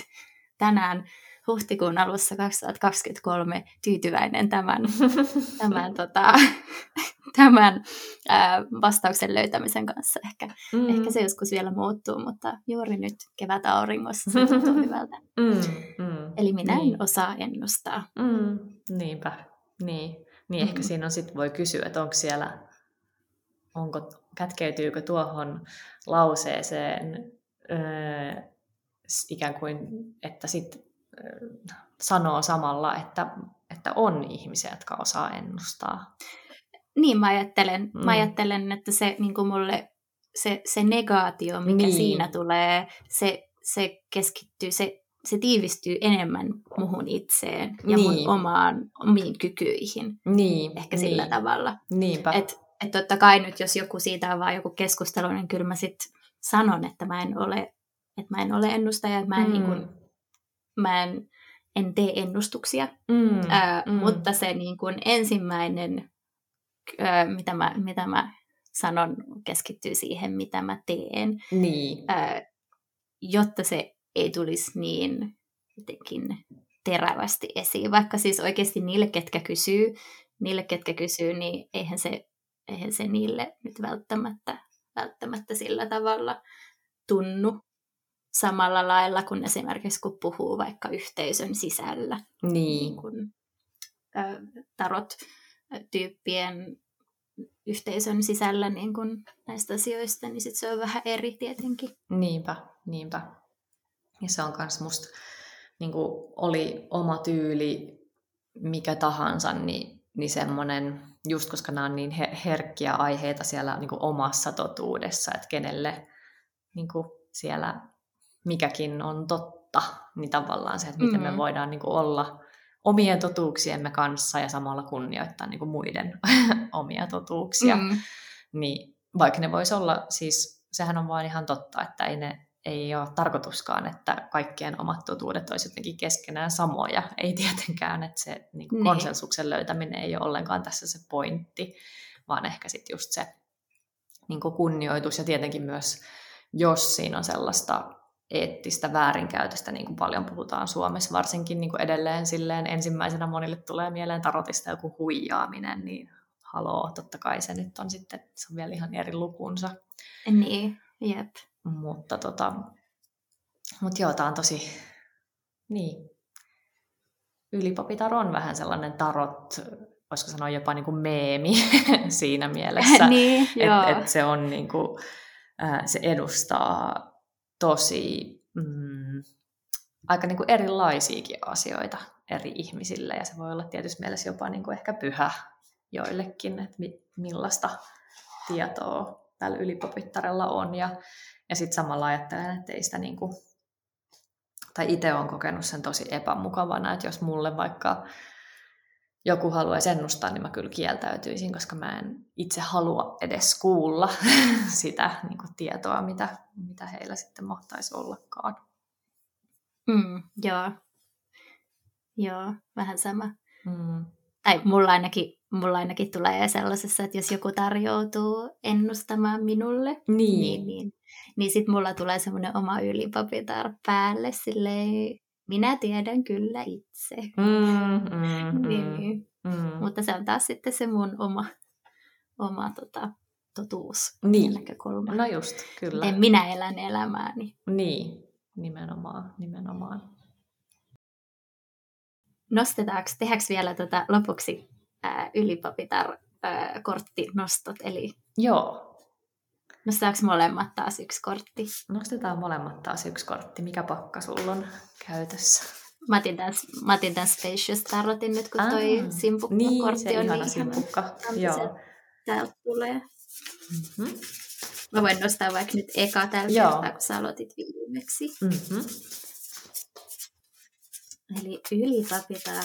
tänään huhtikuun alussa 2023 tyytyväinen tämän, tämän, tota, tämän ää, vastauksen löytämisen kanssa. Ehkä, mm. ehkä se joskus vielä muuttuu, mutta juuri nyt kevät auringossa se tuntuu hyvältä. Mm, mm. Eli minä Niin. en osaa ennustaa. Mm, niinpä, niin. Niin ehkä Mm. siinä on sitten voi kysyä, että onko siellä, onko, kätkeytyykö tuohon lauseeseen öö, ikään kuin, että sit öö, sanoo samalla, että, että on ihmisiä, jotka osaa ennustaa. Niin mä ajattelen, Mm. mä ajattelen että se niin kuin mulle se, se negaatio, mikä Niin. siinä tulee, se, se keskittyy, se, se tiivistyy enemmän muhun itseen ja mun Niin. omaan, omiin kykyihin. Niin, Ehkä niin, sillä tavalla. Niinpä. Että et totta kai nyt, jos joku siitä on vaan joku keskustelu, niin kyllä mä sit sanon, että mä en ole, että mä en ole ennustaja, että mä en, Mm. niin kuin, mä en, en tee ennustuksia. mm, Ää, mm. Mutta se niin kuin ensimmäinen, ää, mitä, mä, mitä mä sanon, keskittyy siihen, mitä mä teen, Niin, ää, jotta se ei tulisi niin jotenkin terävästi esiin. Vaikka siis oikeasti niille, ketkä kysyy, niille, ketkä kysyy, niin eihän se, eihän se niille nyt välttämättä, välttämättä sillä tavalla tunnu samalla lailla kuin esimerkiksi kun puhuu vaikka yhteisön sisällä niin, niin kuin, ä, tarot-tyyppien yhteisön sisällä niin kuin näistä asioista, niin sit se on vähän eri tietenkin. niinpä, niinpä. Ja se on myös musta, niin oli oma tyyli mikä tahansa, niin, niin semmoinen, just koska nämä on niin he- herkkiä aiheita siellä niin omassa totuudessa, että kenelle niin siellä mikäkin on totta, niin tavallaan se, että miten me Mm. voidaan niin kuin olla omien totuuksiemme kanssa ja samalla kunnioittaa niin kuin muiden omia totuuksia. Mm. Niin vaikka ne voisi olla, siis sehän on vaan ihan totta, että ei, ne, ei ole tarkoituskaan, että kaikkien omat totuudet olisi jotenkin keskenään samoja. Ei tietenkään, että se niin kuin Niin. konsensuksen löytäminen ei ole ollenkaan tässä se pointti, vaan ehkä sitten just se niin kuin kunnioitus ja tietenkin myös, jos siinä on sellaista eettistä väärinkäytöstä, niin kuin paljon puhutaan Suomessa, varsinkin niin kuin edelleen silleen ensimmäisenä monille tulee mieleen tarotista joku huijaaminen, niin haloo, totta kai se nyt on sitten, se on vielä ihan eri lukunsa. Niin, jep. Mutta tota, mut joo, tää on tosi, niin, ylipapitar on vähän sellainen tarot, voisiko sanoa jopa niin kuin meemi siinä mielessä, niin, että et se on niin kuin, se edustaa tosi mm, aika niin kuin erilaisiakin asioita eri ihmisille. Ja se voi olla tietysti mielessä jopa niin kuin ehkä pyhä joillekin, että mi- millaista tietoa tällä ylipopittarella on. Ja, ja sitten samalla ajattelen, että ei sitä niin kuin, tai itse olen kokenut sen tosi epämukavana, että jos mulle vaikka joku haluaisi ennustaa, niin mä kyllä kieltäytyisin, koska mä en itse halua edes kuulla sitä niin kuin tietoa, mitä, mitä heillä sitten mahtaisi ollakaan. Mm, joo. Joo, vähän sama. Mm. Tai mulla ainakin, mulla ainakin tulee sellaisessa, että jos joku tarjoutuu ennustamaan minulle, Niin. niin, niin, niin sit mulla tulee semmoinen oma ylipapitar päälle, silleen, minä tiedän kyllä itse. Mm, mm, mm, Niin. mm. Mutta se on taas sitten se mun oma, oma tota, totuus Niin. näkökulma. No just, kyllä. Miten minä elän elämääni. Niin, nimenomaan, nimenomaan. Nostetaanko, tehdäänkö vielä tota lopuksi ää, ylipapitar ää, korttinostot, eli Joo, nostetaanko molemmat taas yksi kortti? nostetaan molemmat taas yksi kortti. Mikä pakka sulla on käytössä? Mä otin tämän, mä otin tämän Spacious Tarotin nyt, kun toi ah, simpukka niin, kortti se on ihana niin simpukka. Joo. Täältä tulee. Mm-hmm. Mä voin nostaa vaikka nyt eka tällä Joo. kertaa, kun sä aloitit viimeksi. Mm-hmm. Eli ylipapitar.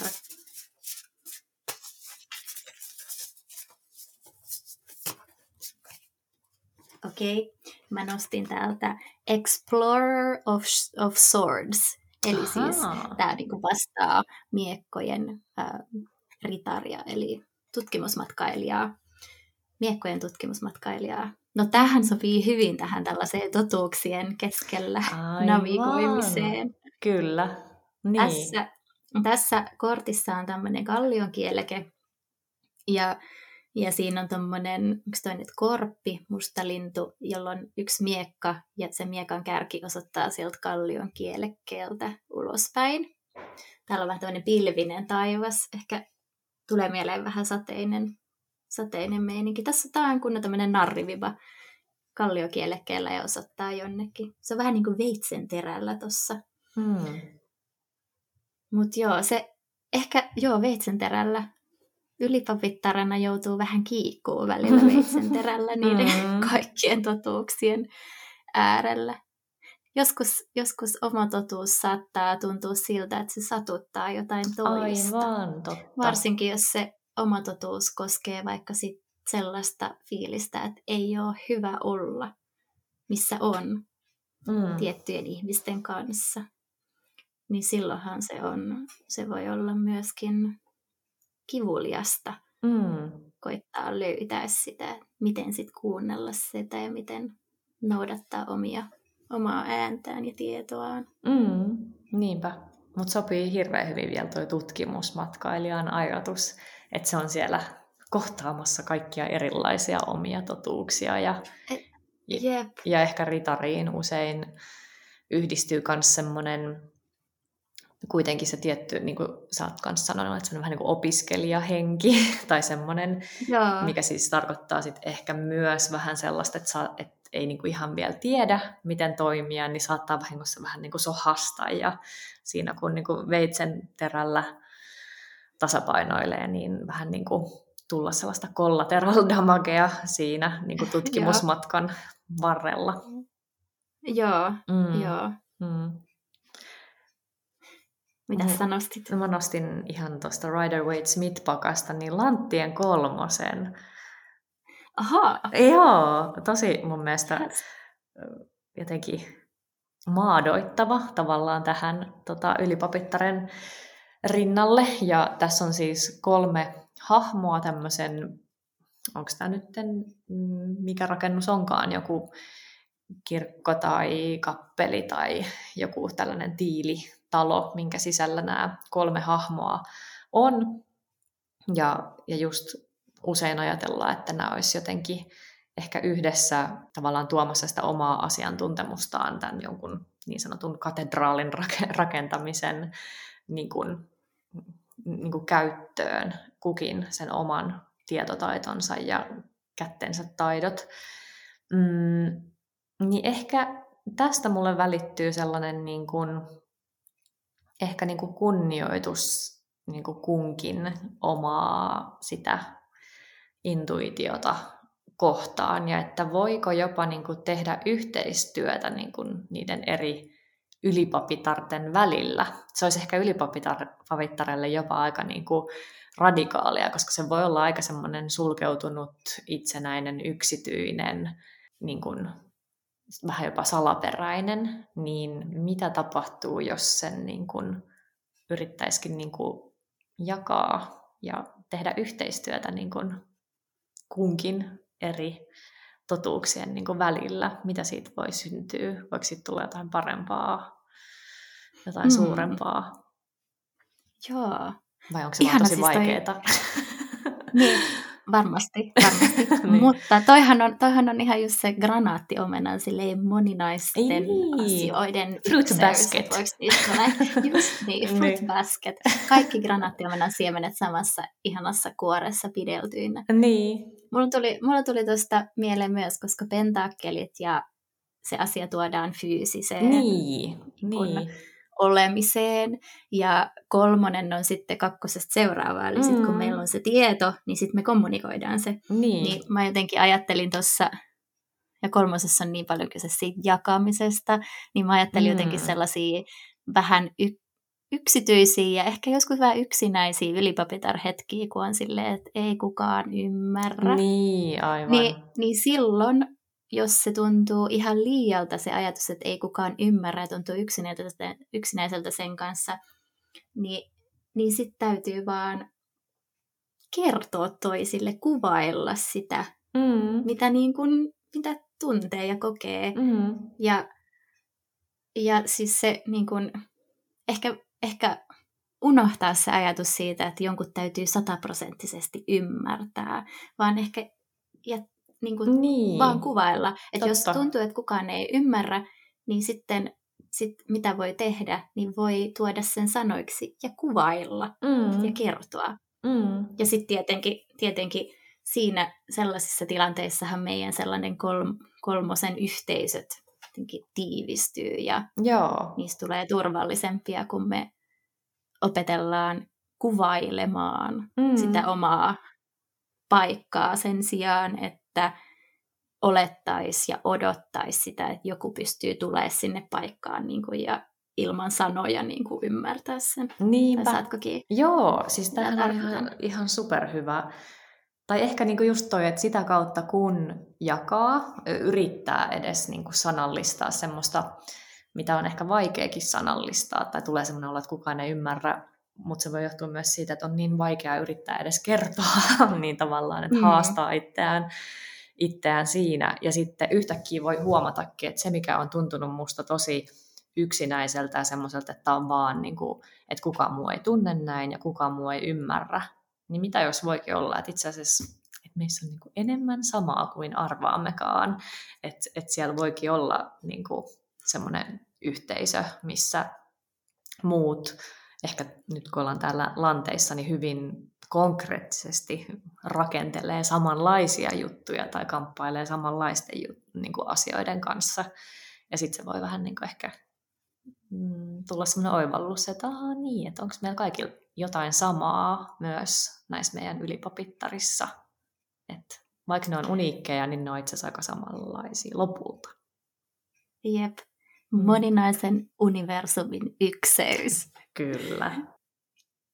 Okei, okay. mä nostin täältä Explorer of, of Swords. Eli Aha. siis tämä niinku vastaa miekkojen äh, ritaria, eli tutkimusmatkailijaa, miekkojen tutkimusmatkailijaa. No tähän sopii hyvin tähän tällaiseen totuuksien keskellä Aivan. navigoimiseen. Kyllä. Niin. Tässä, tässä kortissa on tämmöinen kallionkieleke, ja ja siinä on tuommoinen, onko toi nyt korppi, musta lintu, jolla on yksi miekka, ja se miekan kärki osoittaa sieltä kallion kielekkeeltä ulospäin. Täällä on vähän tämmöinen pilvinen taivas, ehkä tulee mieleen vähän sateinen, sateinen meininki. Tässä tämä on kunnon tämmöinen narriviva kalliokielekkeellä ja osoittaa jonnekin. Se on vähän niin kuin veitsen terällä tossa. Hmm. Mutta joo, se ehkä, joo, veitsen terällä ylipavittarana joutuu vähän kiikkuu välillä veitsen terällä niiden mm. kaikkien totuuksien äärellä. Joskus, joskus oma totuus saattaa tuntua siltä, että se satuttaa jotain toista. Aivan, totta. Varsinkin jos se oma totuus koskee vaikka sit sellaista fiilistä, että ei ole hyvä olla, missä on mm. tiettyjen ihmisten kanssa. Niin silloinhan se on, se voi olla myöskin kivuliasta mm. koittaa löytää sitä, miten sit kuunnella sitä ja miten noudattaa omia, omaa ääntään ja tietoaan. Mm, niinpä. Mutta sopii hirveän hyvin vielä tuo tutkimusmatkailijan ajatus, että se on siellä kohtaamassa kaikkia erilaisia omia totuuksia. Ja, Et, yep. ja ehkä ritariin usein yhdistyy myös semmoinen kuitenkin se tietty, niin kuin sä oot kanssa sanonut, että se on vähän niin kuin opiskelijahenki tai semmoinen, mikä siis tarkoittaa sit ehkä myös vähän sellaista, että, saa, että ei niin kuin ihan vielä tiedä, miten toimia, niin saattaa vahingossa vähän niin kuin sohasta ja siinä kun niin kuin veitsen terällä tasapainoilee, niin vähän niin kuin tulla sellaista collateral damagea siinä niin kuin tutkimusmatkan varrella. Joo, mm. joo. Mm. Mitä sä nostit? No mä nostin ihan tuosta Rider Waite Smith-pakasta niin Lanttien kolmosen. Aha. Joo, tosi mun mielestä jotenkin maadoittava tavallaan tähän tota, ylipapittaren rinnalle. Ja tässä on siis kolme hahmoa tämmöisen, onko tämä nyt, mm, mikä rakennus onkaan, joku kirkko tai kappeli tai joku tällainen tiili talo, minkä sisällä nämä kolme hahmoa on. Ja, ja just usein ajatellaan, että nämä olisi jotenkin ehkä yhdessä tavallaan tuomassa sitä omaa asiantuntemustaan tämän jonkun niin sanotun katedraalin rakentamisen niin kuin, niin kuin käyttöön kukin sen oman tietotaitonsa ja kättensä taidot. Mm, niin ehkä tästä mulle välittyy sellainen niin kuin ehkä niin kuin kunnioitus niin kuin kunkin omaa sitä intuitiota kohtaan ja että voiko jopa niin kuin tehdä yhteistyötä niin kuin niiden eri ylipapitarten välillä. Se olisi ehkä ylipapittarelle jopa aika niin kuin radikaalia, koska se voi olla aika semmoinen sulkeutunut, itsenäinen, yksityinen, niin kuin vähän jopa salaperäinen, niin mitä tapahtuu, jos sen niin kuin yrittäisikin niin kuin jakaa ja tehdä yhteistyötä niin kuin kunkin eri totuuksien niin kuin välillä, mitä siitä voi syntyä, voiko siitä tulla jotain parempaa, jotain mm. suurempaa. Joo. Vai onko se Ihana, vaan tosi siis vaikeaa? Toi... niin, Varmasti, varmasti. niin. Mutta toihan on, toihan on ihan just se granaattiomenan silleen moninaisten niin. asioiden Fruit basket. Just niin, fruit niin. basket. Kaikki granaattiomenan siemenet samassa ihanassa kuoressa pideltyinä. Niin. Mulla tuli, mulla tuli tuosta mieleen myös, koska pentakkelit ja se asia tuodaan fyysiseen niin, niin. Olemiseen. Ja kolmonen on sitten kakkosesta seuraavaa. Eli mm. sitten kun meillä on se tieto, niin sitten me kommunikoidaan se. Niin. niin mä jotenkin ajattelin tuossa, ja kolmosessa on niin paljon kyse siitä jakamisesta, niin mä ajattelin mm. jotenkin sellaisia vähän y- yksityisiä ja ehkä joskus vähän yksinäisiä ylipapitar-hetkiä, kun on silleen, että ei kukaan ymmärrä. Niin, aivan. Niin, niin silloin, jos se tuntuu ihan liialta se ajatus, että ei kukaan ymmärrä ja tuntuu yksinäiseltä, yksinäiseltä sen kanssa, niin, niin sitten täytyy vaan kertoa toisille, kuvailla sitä, mm. mitä, niin kun, mitä tuntee ja kokee. Mm. Ja, ja siis se niin kun, ehkä ehkä unohtaa se ajatus siitä, että jonkun täytyy sataprosenttisesti ymmärtää, vaan ehkä ja, niin kuin niin. vaan kuvailla. Että jos tuntuu, että kukaan ei ymmärrä, niin sitten sit mitä voi tehdä, niin voi tuoda sen sanoiksi ja kuvailla mm. ja kertoa. Mm. Ja sitten tietenkin, tietenkin siinä sellaisissa tilanteissahan meidän sellainen kolm, kolmosen yhteisöt tiivistyy ja Joo. niistä tulee turvallisempia, kun me opetellaan kuvailemaan mm. sitä omaa paikkaa sen sijaan, että olettaisi ja odottaisi sitä, että joku pystyy tulemaan sinne paikkaan niin kuin, ja ilman sanoja niin kuin ymmärtää sen. Niinpä. saatko kiinni? Joo, siis tämä on ihan, ihan superhyvä. Tai ehkä niinku just toi, että sitä kautta kun jakaa, yrittää edes niinku sanallistaa semmoista, mitä on ehkä vaikeakin sanallistaa, tai tulee semmoinen olo, että kukaan ei ymmärrä, mutta se voi johtua myös siitä, että on niin vaikea yrittää edes kertoa niin tavallaan, että mm. haastaa itseään, itseään siinä. Ja sitten yhtäkkiä voi huomatakin, että se mikä on tuntunut musta tosi yksinäiseltä ja semmoiselta, että on vaan, niin kuin, että kukaan muu ei tunne näin ja kukaan muu ei ymmärrä, niin mitä jos voikin olla, että itse asiassa että meissä on niin kuin enemmän samaa kuin arvaammekaan, että, että siellä voikin olla niin kuin semmoinen yhteisö, missä muut, ehkä nyt kun ollaan täällä lanteissa, niin hyvin konkreettisesti rakentelee samanlaisia juttuja tai kamppailee samanlaisten niin kuin asioiden kanssa. Ja sitten se voi vähän niin kuin ehkä mm, tulla semmoinen oivallus, että Aha, niin, että onko meillä kaikilla jotain samaa myös näissä meidän ylipapittarissa. Että vaikka ne on uniikkeja, niin ne on itse asiassa aika samanlaisia lopulta. Jep. Mm. moninaisen universumin ykseys. Kyllä.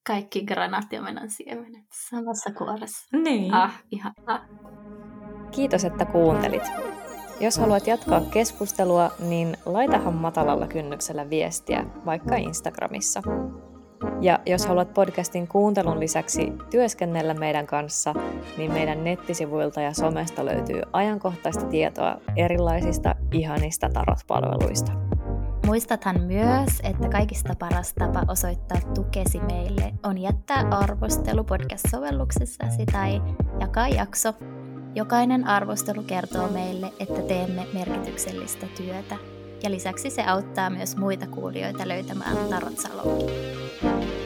Kaikki granaatiomenan siemenet samassa kuoressa. Niin. Ah, ihan. Kiitos, että kuuntelit. Jos haluat jatkaa keskustelua, niin laitahan matalalla kynnyksellä viestiä, vaikka Instagramissa. Ja jos haluat podcastin kuuntelun lisäksi työskennellä meidän kanssa, niin meidän nettisivuilta ja somesta löytyy ajankohtaista tietoa erilaisista ihanista tarot-palveluista. Muistathan myös, että kaikista paras tapa osoittaa tukesi meille on jättää arvostelu podcast-sovelluksessasi tai jakaa jakso. Jokainen arvostelu kertoo meille, että teemme merkityksellistä työtä. Ja lisäksi se auttaa myös muita kuulijoita löytämään Tarot Salonkin.